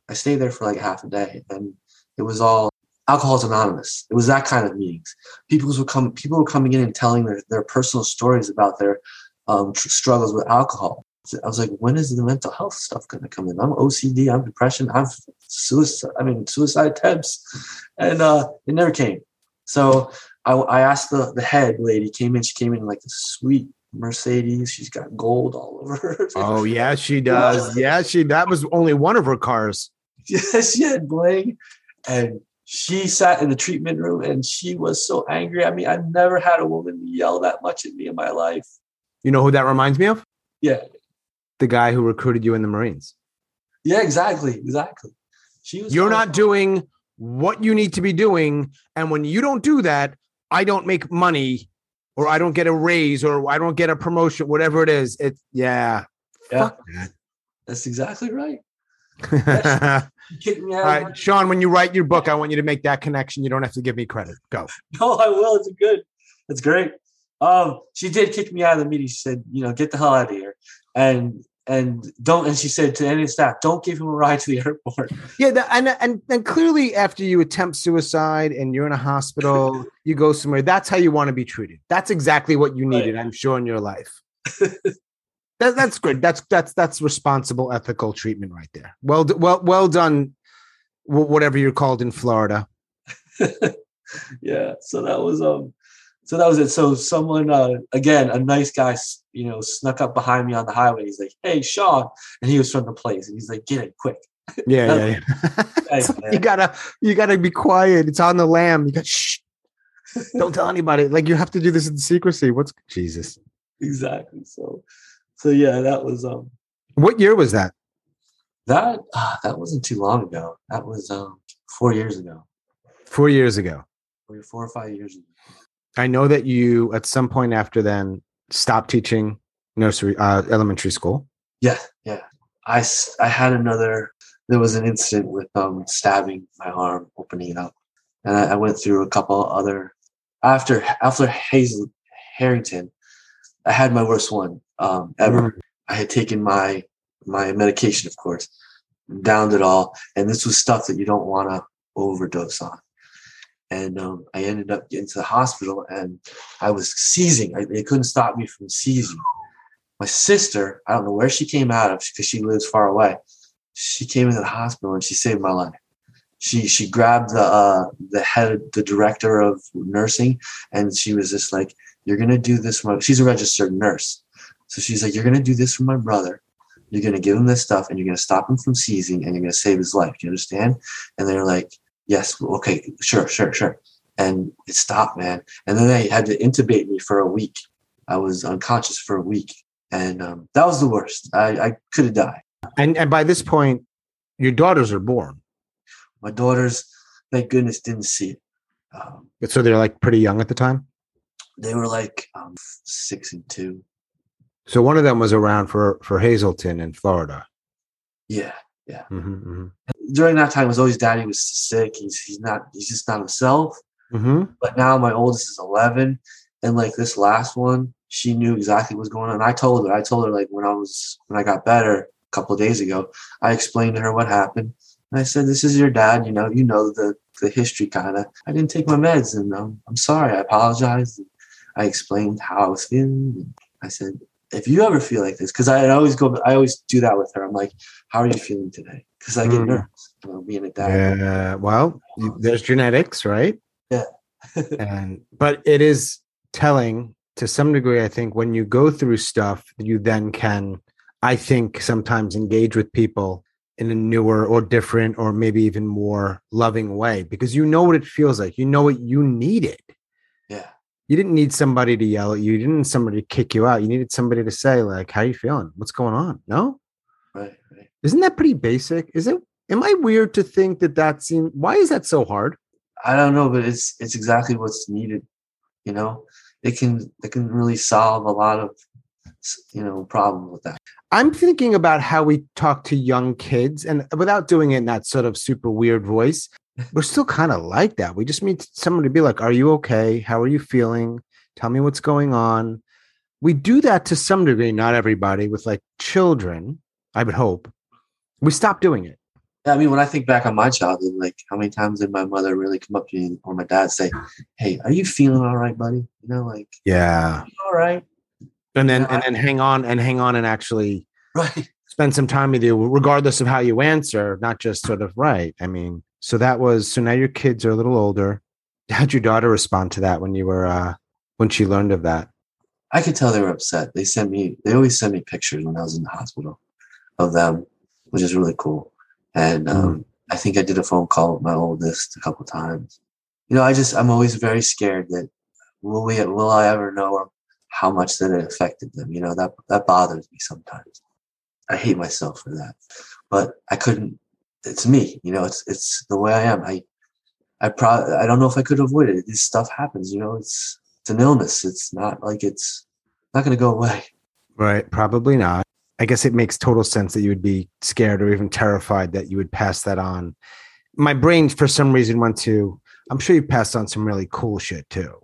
I stayed there for like half a day. And it was all Alcoholics Anonymous. It was that kind of meetings. People were come people were coming in and telling their, their personal stories about their um, tr- struggles with alcohol. I was like when is the mental health stuff going to come in? I'm ocd i'm depression i'm suicide i mean suicide attempts. And uh it never came. So i, I asked the, the head lady came in she came in like a sweet mercedes she's got gold all over her oh yeah she (laughs) does. Yeah she that was only one of her cars. Yeah, (laughs) she had bling, and she sat in the treatment room, and she was so angry at me. I've never had a woman yell that much at me in my life. you know who that reminds me of Yeah, the guy who recruited you in the marines Yeah, exactly, exactly. She was. You're not doing what you need to be doing. And when you don't do that, I don't make money or I don't get a raise or I don't get a promotion, whatever it is. It yeah. Yeah. Fuck That's exactly right. (laughs) that. Kicked me out. All my- Sean, when you write your book, I want you to make that connection. You don't have to give me credit. Go. (laughs) No, I will. It's good. It's great. Um, she did kick me out of the meeting. She said, you know, get the hell out of here. And and don't and she said to any staff, don't give him a ride to the (laughs) airport. Yeah, that, and and and clearly, after you attempt suicide and you're in a hospital, (laughs) you go somewhere. That's how you want to be treated. That's exactly what you needed, I'm sure, in your life. That, that's good. That's that's that's responsible, ethical treatment right there. Well, well, well done. Whatever you're called in Florida. (laughs) yeah. So that was um so that was it. So someone uh again, a nice guy, you know, snuck up behind me on the highway. He's like, Hey Sean. And he was from the place. And he's like, get it quick. Yeah, yeah, (laughs) yeah. (laughs) Thanks, you gotta you gotta be quiet. It's on the lam. You got shh. Don't tell anybody. Like you have to do this in secrecy. What's Jesus? exactly. So so yeah, that was um What year was that? that ah, that wasn't too long ago. That was um four years ago. Four years ago. Four, four or five years ago. I know that you at some point after then stopped teaching nursery uh, elementary school. Yeah, yeah. I I had another. There was an incident with um stabbing my arm, opening it up, and I, I went through a couple other. After after Hazel Harrington, I had my worst one um, ever. I had taken my my medication, of course, downed it all, and this was stuff that you don't want to overdose on. And um, I ended up getting to the hospital, and I was seizing. I, they couldn't stop me from seizing my sister, I don't know where she came out of because she lives far away. She came into the hospital and she saved my life. She she grabbed the uh, the head, the director of nursing, and she was just like, "You're gonna do this." My, she's a registered nurse, so she's like, "You're gonna do this for my brother. You're gonna give him this stuff, and you're gonna stop him from seizing, and you're gonna save his life. Do you understand?" And they're like, "Yes, okay, sure, sure, sure." And it stopped, man. And then they had to intubate me for a week. I was unconscious for a week and um, that was the worst. I, I could have died. And and by this point, your daughters are born. My daughters, thank goodness, didn't see it. Um, So they're like pretty young at the time. they were like um, six and two. So one of them was around for for Hazleton in Florida. Yeah. Mm-hmm, During that time, it was always daddy was sick. He's he's not. He's just not himself. hmm But now my oldest is eleven, and like this last one, she knew exactly what was going on. I told her. I told her like when I was when I got better a couple of days ago. I explained to her what happened. And I said, "This is your dad. You know, you know the the history kind of. I didn't take my meds, and um, I'm sorry. I apologize." And I explained how I was feeling. And I said, if you ever feel like this, because I always go, I always do that with her. I'm like, how are you feeling today? Because I get Mm. nervous, you know, being a dad. Yeah. Well, there's genetics, right? Yeah. (laughs) and but it is telling to some degree. I think when you go through stuff, you then can, I think, sometimes engage with people in a newer or different or maybe even more loving way because you know what it feels like. You know what you needed. You didn't need somebody to yell at you. You didn't need somebody to kick you out. You needed somebody to say, like, how you feeling? What's going on? No? Right. Right. Isn't that pretty basic? Is it? Am I weird to think that that seems? Why is that so hard? I don't know, but it's it's exactly what's needed. You know, it can it can really solve a lot of you know problems with that. I'm thinking about how we talk to young kids, and without doing it in that sort of super weird voice, we're still kind of like that. We just need someone to be like, "Are you okay? How are you feeling? Tell me what's going on." We do that to some degree, not everybody. With like children, I would hope we stop doing it. Yeah, I mean, when I think back on my childhood, like how many times did my mother really come up to me or my dad say, "Hey, are you feeling all right, buddy?" You know, like Yeah, all right, and then and then hang on and hang on and actually (laughs) right? spend some time with you, regardless of how you answer, not just sort of right. I mean, so that was so now your kids are a little older. How'd your daughter respond to that when you were uh when she learned of that? I could tell they were upset. They sent me. They always send me pictures when I was in the hospital of them, which is really cool. And um, I think I did a phone call with my oldest a couple times. You know, I just I'm always very scared that will we will I ever know how much that it affected them? You know that that bothers me sometimes. I hate myself for that. but I couldn't. It's me, you know. It's it's the way I am. I I probably I don't know if I could avoid it. This stuff happens, you know. It's it's an illness. It's not like it's not going to go away. Right. Probably not. I guess it makes total sense that you would be scared or even terrified that you would pass that on. My brain, for some reason, went to. I'm sure you passed on some really cool shit too.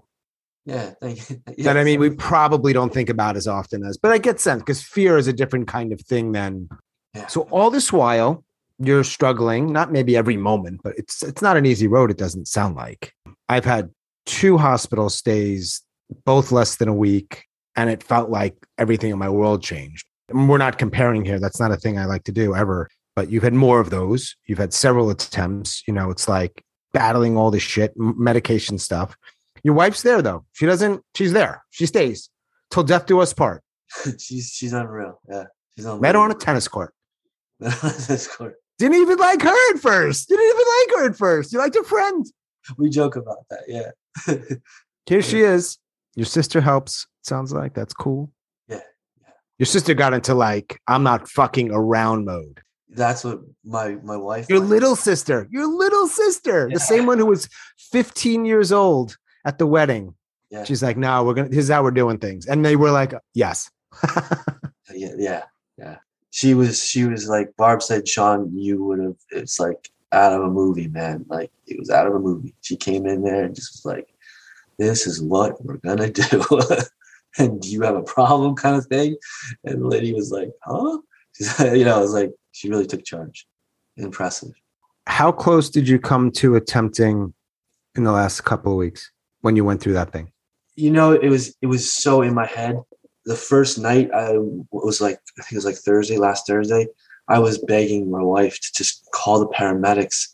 Yeah, thank you. Yeah. (laughs) That I mean, we probably don't think about as often as, but I get sense because fear is a different kind of thing than. Yeah. So all this while, you're struggling. Not maybe every moment, but it's it's not an easy road. It doesn't sound like. I've had two hospital stays, both less than a week, and it felt like everything in my world changed. And we're not comparing here. That's not a thing I like to do ever. But you've had more of those. You've had several attempts. You know, it's like battling all this shit, medication stuff. Your wife's there though. She doesn't. She's there. She stays till death do us part. (laughs) she's she's unreal. Yeah, she's unreal. Met her on a tennis court. (laughs) tennis court. Didn't even like her at first. Didn't even like her at first. You liked her friend. We joke about that. Yeah. (laughs) Here she is. Your sister helps. Sounds like that's cool. Yeah. yeah. Your sister got into like I'm not fucking around mode. That's what my my wife. Your little sister. Your little sister. Yeah. The same one who was 15 years old at the wedding. Yeah. She's like, no, we're gonna. This is how we're doing things, and they were like, yes. (laughs) yeah, yeah, yeah. She was. She was like Barb said. Sean, you would have. It's like out of a movie, man. Like it was out of a movie. She came in there and just was like, "This is what we're gonna do." (laughs) and do you have a problem, kind of thing. And the lady was like, "Huh?" She's, (laughs) you know, it was like she really took charge. Impressive. How close did you come to attempting in the last couple of weeks when you went through that thing? You know, it was it was so in my head. The first night I was like, I think it was like Thursday, last Thursday. I was begging my wife to just call the paramedics.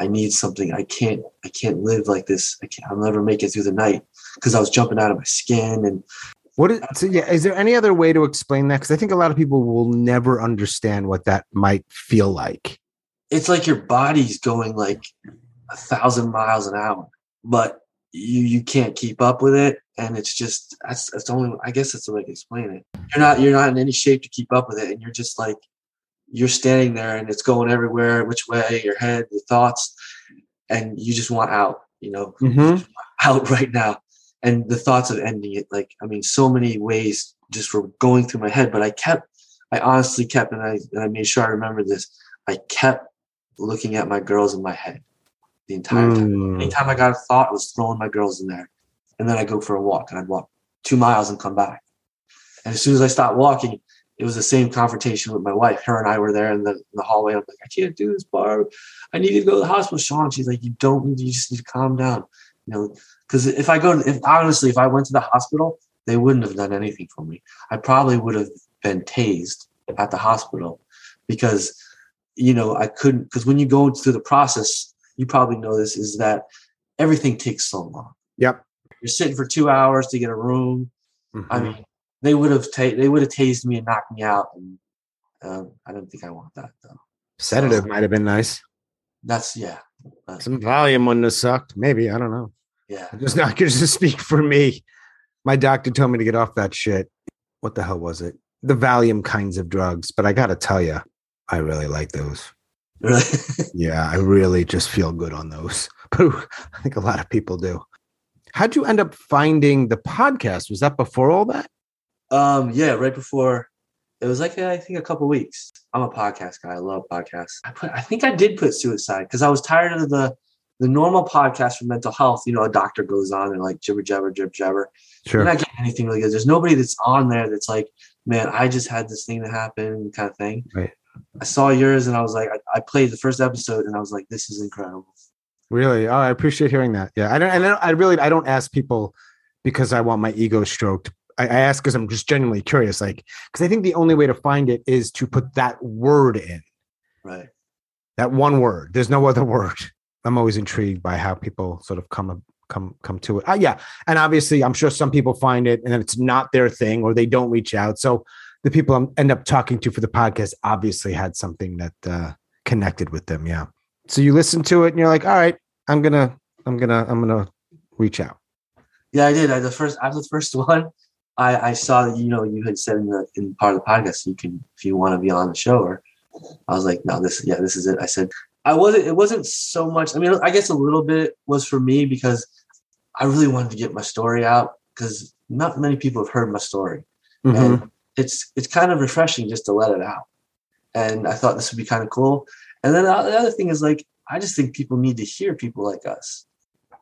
I need something. I can't. I can't live like this. I can't. I'll never make it through the night because I was jumping out of my skin. And what is? So yeah, is there any other way to explain that? Because I think a lot of people will never understand what that might feel like. It's like your body's going like a thousand miles an hour, but you you can't keep up with it, and it's just that's that's the only. I guess that's the way to explain it. You're not you're not in any shape to keep up with it, and you're just like you're standing there and it's going everywhere, which way, your head, your thoughts, and you just want out, you know, mm-hmm. out (laughs) right now. And the thoughts of ending it, like, I mean, so many ways just were going through my head, but I kept, I honestly kept, and I, and I made sure I remember this, I kept looking at my girls in my head the entire time. Mm. Anytime I got a thought, I was throwing my girls in there. And then I go for a walk and I'd walk two miles and come back. And as soon as I stopped walking, it was the same confrontation with my wife. Her and I were there in the, in the hallway. I'm like, I can't do this, Barb. I need to go to the hospital. Sean, she's like, you don't need. You just need to calm down. You know, because if I go, if honestly, if I went to the hospital, they wouldn't have done anything for me. I probably would have been tased at the hospital because, you know, I couldn't. Because when you go through the process, you probably know this is that everything takes so long. Yep. You're sitting for two hours to get a room. Mm-hmm. I mean, they would have ta- they would have tased me and knocked me out, and um, I don't think I want that though. Sedative so, might have been nice. That's yeah. Some Valium wouldn't have sucked. Maybe I don't know. Yeah. (laughs) I'm just not going to speak for me. My doctor told me to get off that shit. What the hell was it? The Valium kinds of drugs, but I got to tell you, I really like those. Really? (laughs) yeah, I really just feel good on those. (laughs) But I think a lot of people do. How'd you end up finding the podcast? Was that before all that? Um, yeah, right before it was like I think a couple weeks. I'm a podcast guy. I love podcasts. I put I think I did put suicide because I was tired of the the normal podcast for mental health. You know, a doctor goes on and like jibber jabber jibber jabber. Sure. You're not getting anything really good. There's nobody that's on there that's like, man, I just had this thing that happened, kind of thing. Right. I saw yours and I was like, I, I played the first episode and I was like, this is incredible. Really? Oh, I appreciate hearing that. Yeah, I don't. And I really, I don't ask people because I want my ego stroked. I, I ask because I'm just genuinely curious. Like, because I think the only way to find it is to put that word in. Right. That one word. There's no other (laughs) word. I'm always intrigued by how people sort of come come come to it. Uh, yeah, and obviously, I'm sure some people find it and it's not their thing, or they don't reach out. So the people I end up talking to for the podcast obviously had something that uh, connected with them. Yeah. So you listen to it and you're like, all right, I'm gonna, I'm gonna, I'm gonna reach out. Yeah, I did. I the first after the first (laughs) one, I, I saw that you know you had said in the in part of the podcast you can if you want to be on the show or I was like, no, this, yeah, this is it. I said, I wasn't, it wasn't so much. I mean, I guess a little bit was for me because I really wanted to get my story out because not many people have heard my story. Mhm. And it's, it's kind of refreshing just to let it out. And I thought this would be kind of cool. And then the other thing is like, I just think people need to hear people like us.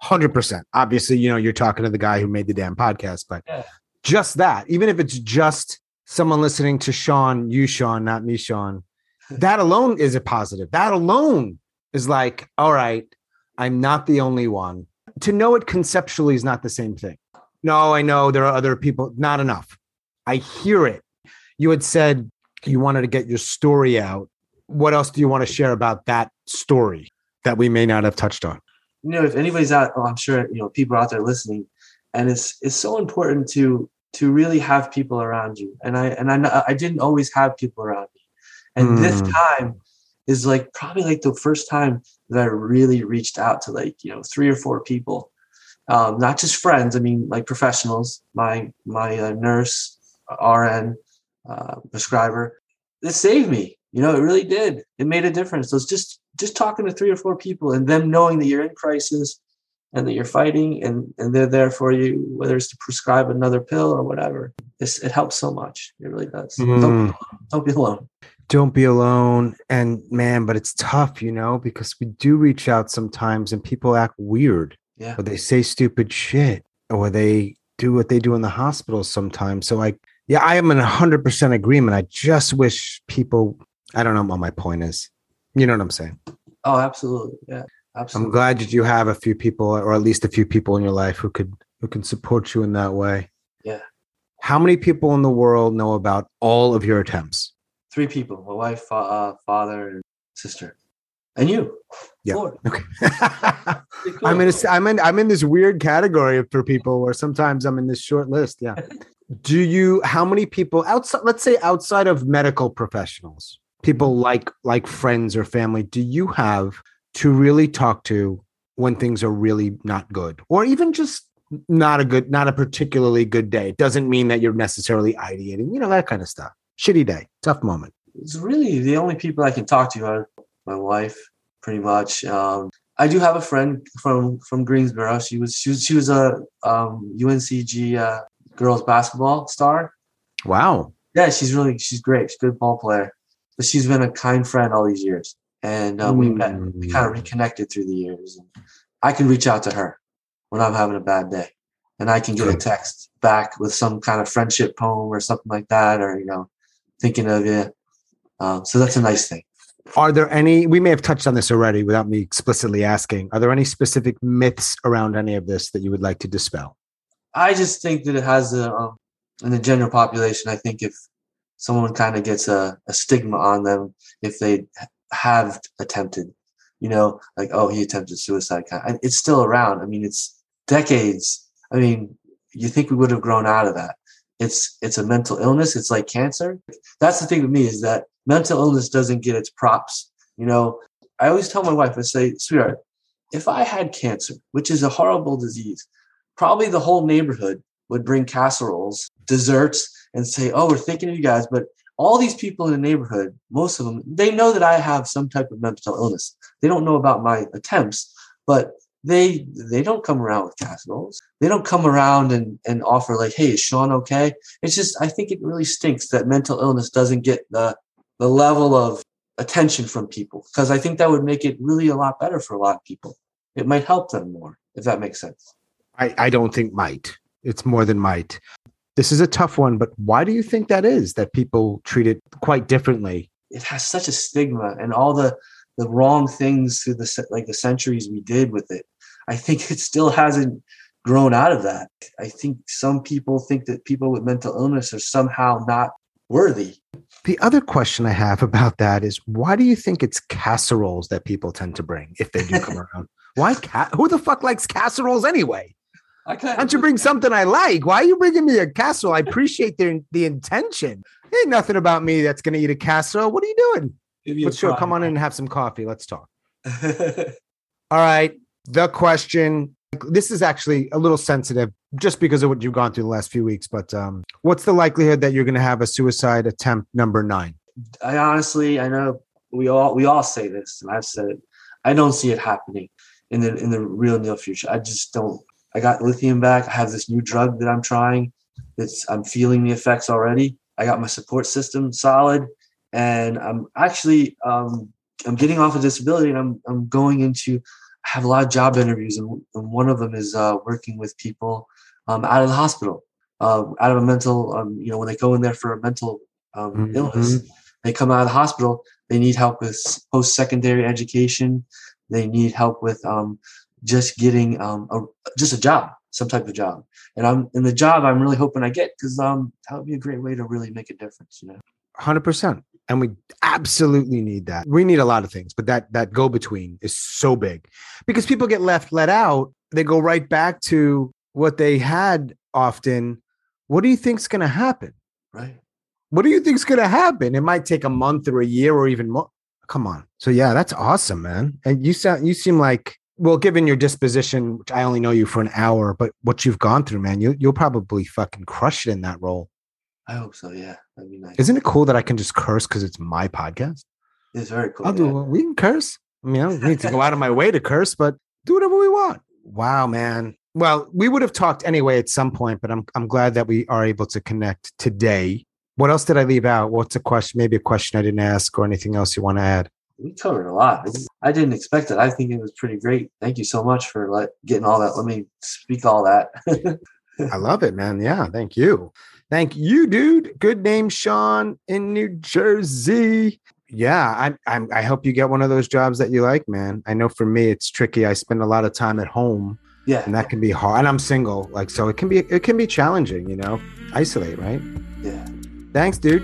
Hundred percent. Obviously, you know, you're talking to the guy who made the damn podcast, but Yeah. just that, even if it's just someone listening to Sean, you Sean, not me, Sean, (laughs) that alone is a positive. That alone is like, all right, I'm not the only one. To know it conceptually is not the same thing. No, I know there are other people, not enough. I hear it. You had said you wanted to get your story out. What else do you want to share about that story that we may not have touched on? you know, if anybody's out, oh, I'm sure you know people are out there listening, and it's it's so important to to really have people around you. And I and I I didn't always have people around me, and this Mm. time is like probably like the first time that I really reached out to like you know three or four people, um, not just friends. I mean like professionals, my my uh, nurse, RN, uh, prescriber. It saved me. You know, it really did. It made a difference. So it's just just talking to three or four people and them knowing that you're in crisis and that you're fighting and, and they're there for you, whether it's to prescribe another pill or whatever. It's, it helps so much. It really does. Don't, Mm. don't be alone. don't be alone and man but it's tough you know because we do reach out sometimes and people act weird Yeah. or they say stupid shit or they do what they do in the hospital sometimes so like yeah i am in 100% agreement i just wish people i don't know what my point is you know what i'm saying Oh, absolutely. Yeah. Absolutely. i'm glad that you have a few people or at least a few people in your life who could who can support you in that way Yeah. how many people in the world know about all of your attempts Three people my wife, fa- uh, father, and sister. And you. Yeah. Four. okay (laughs) cool. I'm in, a, I'm in, I'm in this weird category for people where sometimes I'm in this short list. Yeah. (laughs) Do you, how many people outside, let's say outside of medical professionals, people mm-hmm. like, like friends or family, do you have to really talk to when things are really not good or even just not a good, not a particularly good day? It doesn't mean that you're necessarily ideating, you know, that kind of stuff. Shitty day, tough moment. it's really the only people I can talk to are my wife, pretty much. Um, I do have a friend from from Greensboro. She was she was she was a um, UNCG uh, girls basketball star. Wow. Yeah, she's really she's great. She's a good ball player, but she's been a kind friend all these years, and uh, we met. We kind of reconnected through the years. And I can reach out to her when I'm having a bad day, and I can get a text back with some kind of friendship poem or something like that, or you know, thinking of you. Um, so that's a nice thing. Are there any, we may have touched on this already without me explicitly asking, are there any specific myths around any of this that you would like to dispel? I just think that it has a um, in the general population. I think if someone kind of gets a, a stigma on them if they have attempted, you know, like oh he attempted suicide, it's still around. I mean, it's decades. I mean, you think we would have grown out of that? It's it's a mental illness. It's like cancer. That's the thing with me is that mental illness doesn't get its props. You know, I always tell my wife, I say, sweetheart, if I had cancer, which is a horrible disease, probably the whole neighborhood would bring casseroles, desserts, and say, "Oh, we're thinking of you guys." But all these people in the neighborhood, most of them, they know that I have some type of mental illness. They don't know about my attempts, but they they don't come around with casseroles. They don't come around and and offer like, "Hey, is Sean okay?" It's just I think it really stinks that mental illness doesn't get the the level of attention from people because I think that would make it really a lot better for a lot of people. It might help them more if that makes sense. I, I don't think might. It's more than might. This is a tough one, but why do you think that is that people treat it quite differently? it has such a stigma and all the the wrong things through the like the centuries we did with it i think it still hasn't grown out of that i think some people think that people with mental illness are somehow not worthy The other question I have about that is why do you think it's casseroles that people tend to bring if they do (laughs) come around? Why ca- who the fuck likes casseroles anyway? i Why don't you bring something I like? Why are you bringing me a casserole? I appreciate the the intention. Ain't nothing about me that's gonna eat a casserole. What are you doing? Let's sure come on in and have some coffee. Let's talk. (laughs) All right. The question. This is actually a little sensitive just because of what you've gone through the last few weeks. But um, what's the likelihood that you're going to have a suicide attempt number nine? I honestly, I know we all we all say this, and I've said it. I don't see it happening in the in the real near future. I just don't. I got lithium back. I have this new drug that I'm trying. It's I'm feeling the effects already. I got my support system solid, and I'm actually um, I'm getting off of disability, and I'm I'm going into. I have a lot of job interviews, and, and one of them is uh, working with people um, out of the hospital, uh, out of a mental. Um, you know, when they go in there for a mental um, Mhm. illness, they come out of the hospital. They need help with post secondary education. They need help with um, just getting um, a, just a job, some type of job. And I'm in the job. I'm really hoping I get because um, that would be a great way to really make a difference. You know. Hundred percent. And we absolutely need that. We need a lot of things, but that that go between is so big because people get left let out. They go right back to what they had often. What do you think's going to happen? Right. What do you think's going to happen? It might take a month or a year or even more. Come on. So yeah, that's awesome, man. And you sound you seem like well, given your disposition, which I only know you for an hour, but what you've gone through, man, you you'll probably fucking crush it in that role. I hope so. Yeah, that'd be nice. Isn't it cool that I can just curse because it's my podcast? It's very cool. I'll do. We can curse. I mean, I don't need to go out of my (laughs) way to curse, but do whatever we want. Wow, man. Well, we would have talked anyway at some point, but I'm I'm glad that we are able to connect today. What else did I leave out? What's a question? Maybe a question I didn't ask, or anything else you want to add? We covered a lot. I didn't expect it. I think it was pretty great. Thank you so much for like getting all that. Let me speak all that. (laughs) I love it, man. Yeah, thank you. Thank you, dude. Good name, Sean in New Jersey. Yeah, I, I I hope you get one of those jobs that you like, man. I know for me it's tricky. I spend a lot of time at home, yeah. and that can be hard. And I'm single, like so it can be it can be challenging, you know. Isolate, right? Yeah. Thanks, dude.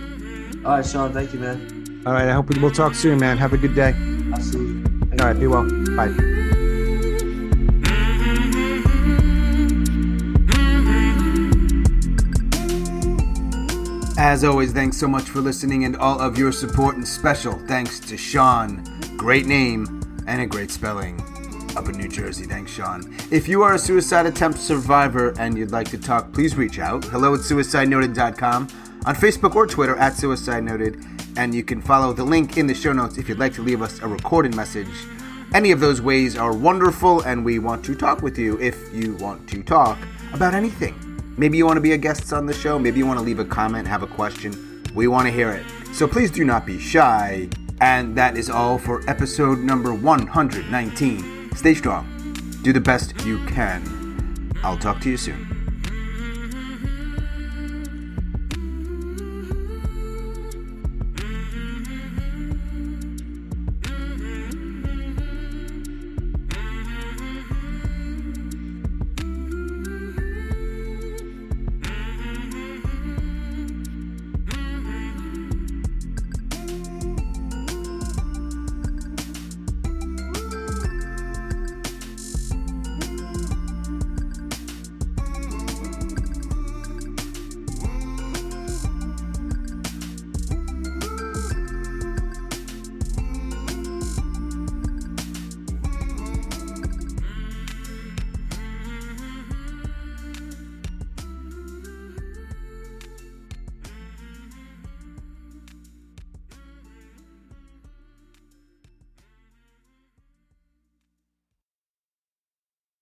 All right, Sean. Thank you, man. All right, I hope we, we'll talk soon, man. Have a good day. Absolutely. All right, be well. Bye. As always, thanks so much for listening and all of your support, and special thanks to Sean. Great name and a great spelling. Up in New Jersey. Thanks, Sean. If you are a suicide attempt survivor and you'd like to talk, please reach out. Hello at suicidenoted.com, on Facebook or Twitter at Suicide Noted, and you can follow the link in the show notes if you'd like to leave us a recorded message. Any of those ways are wonderful, and we want to talk with you if you want to talk about anything. Maybe you want to be a guest on the show. Maybe you want to leave a comment, have a question. We want to hear it. So please do not be shy. And that is all for episode number 119. Stay strong. Do the best you can. I'll talk to you soon.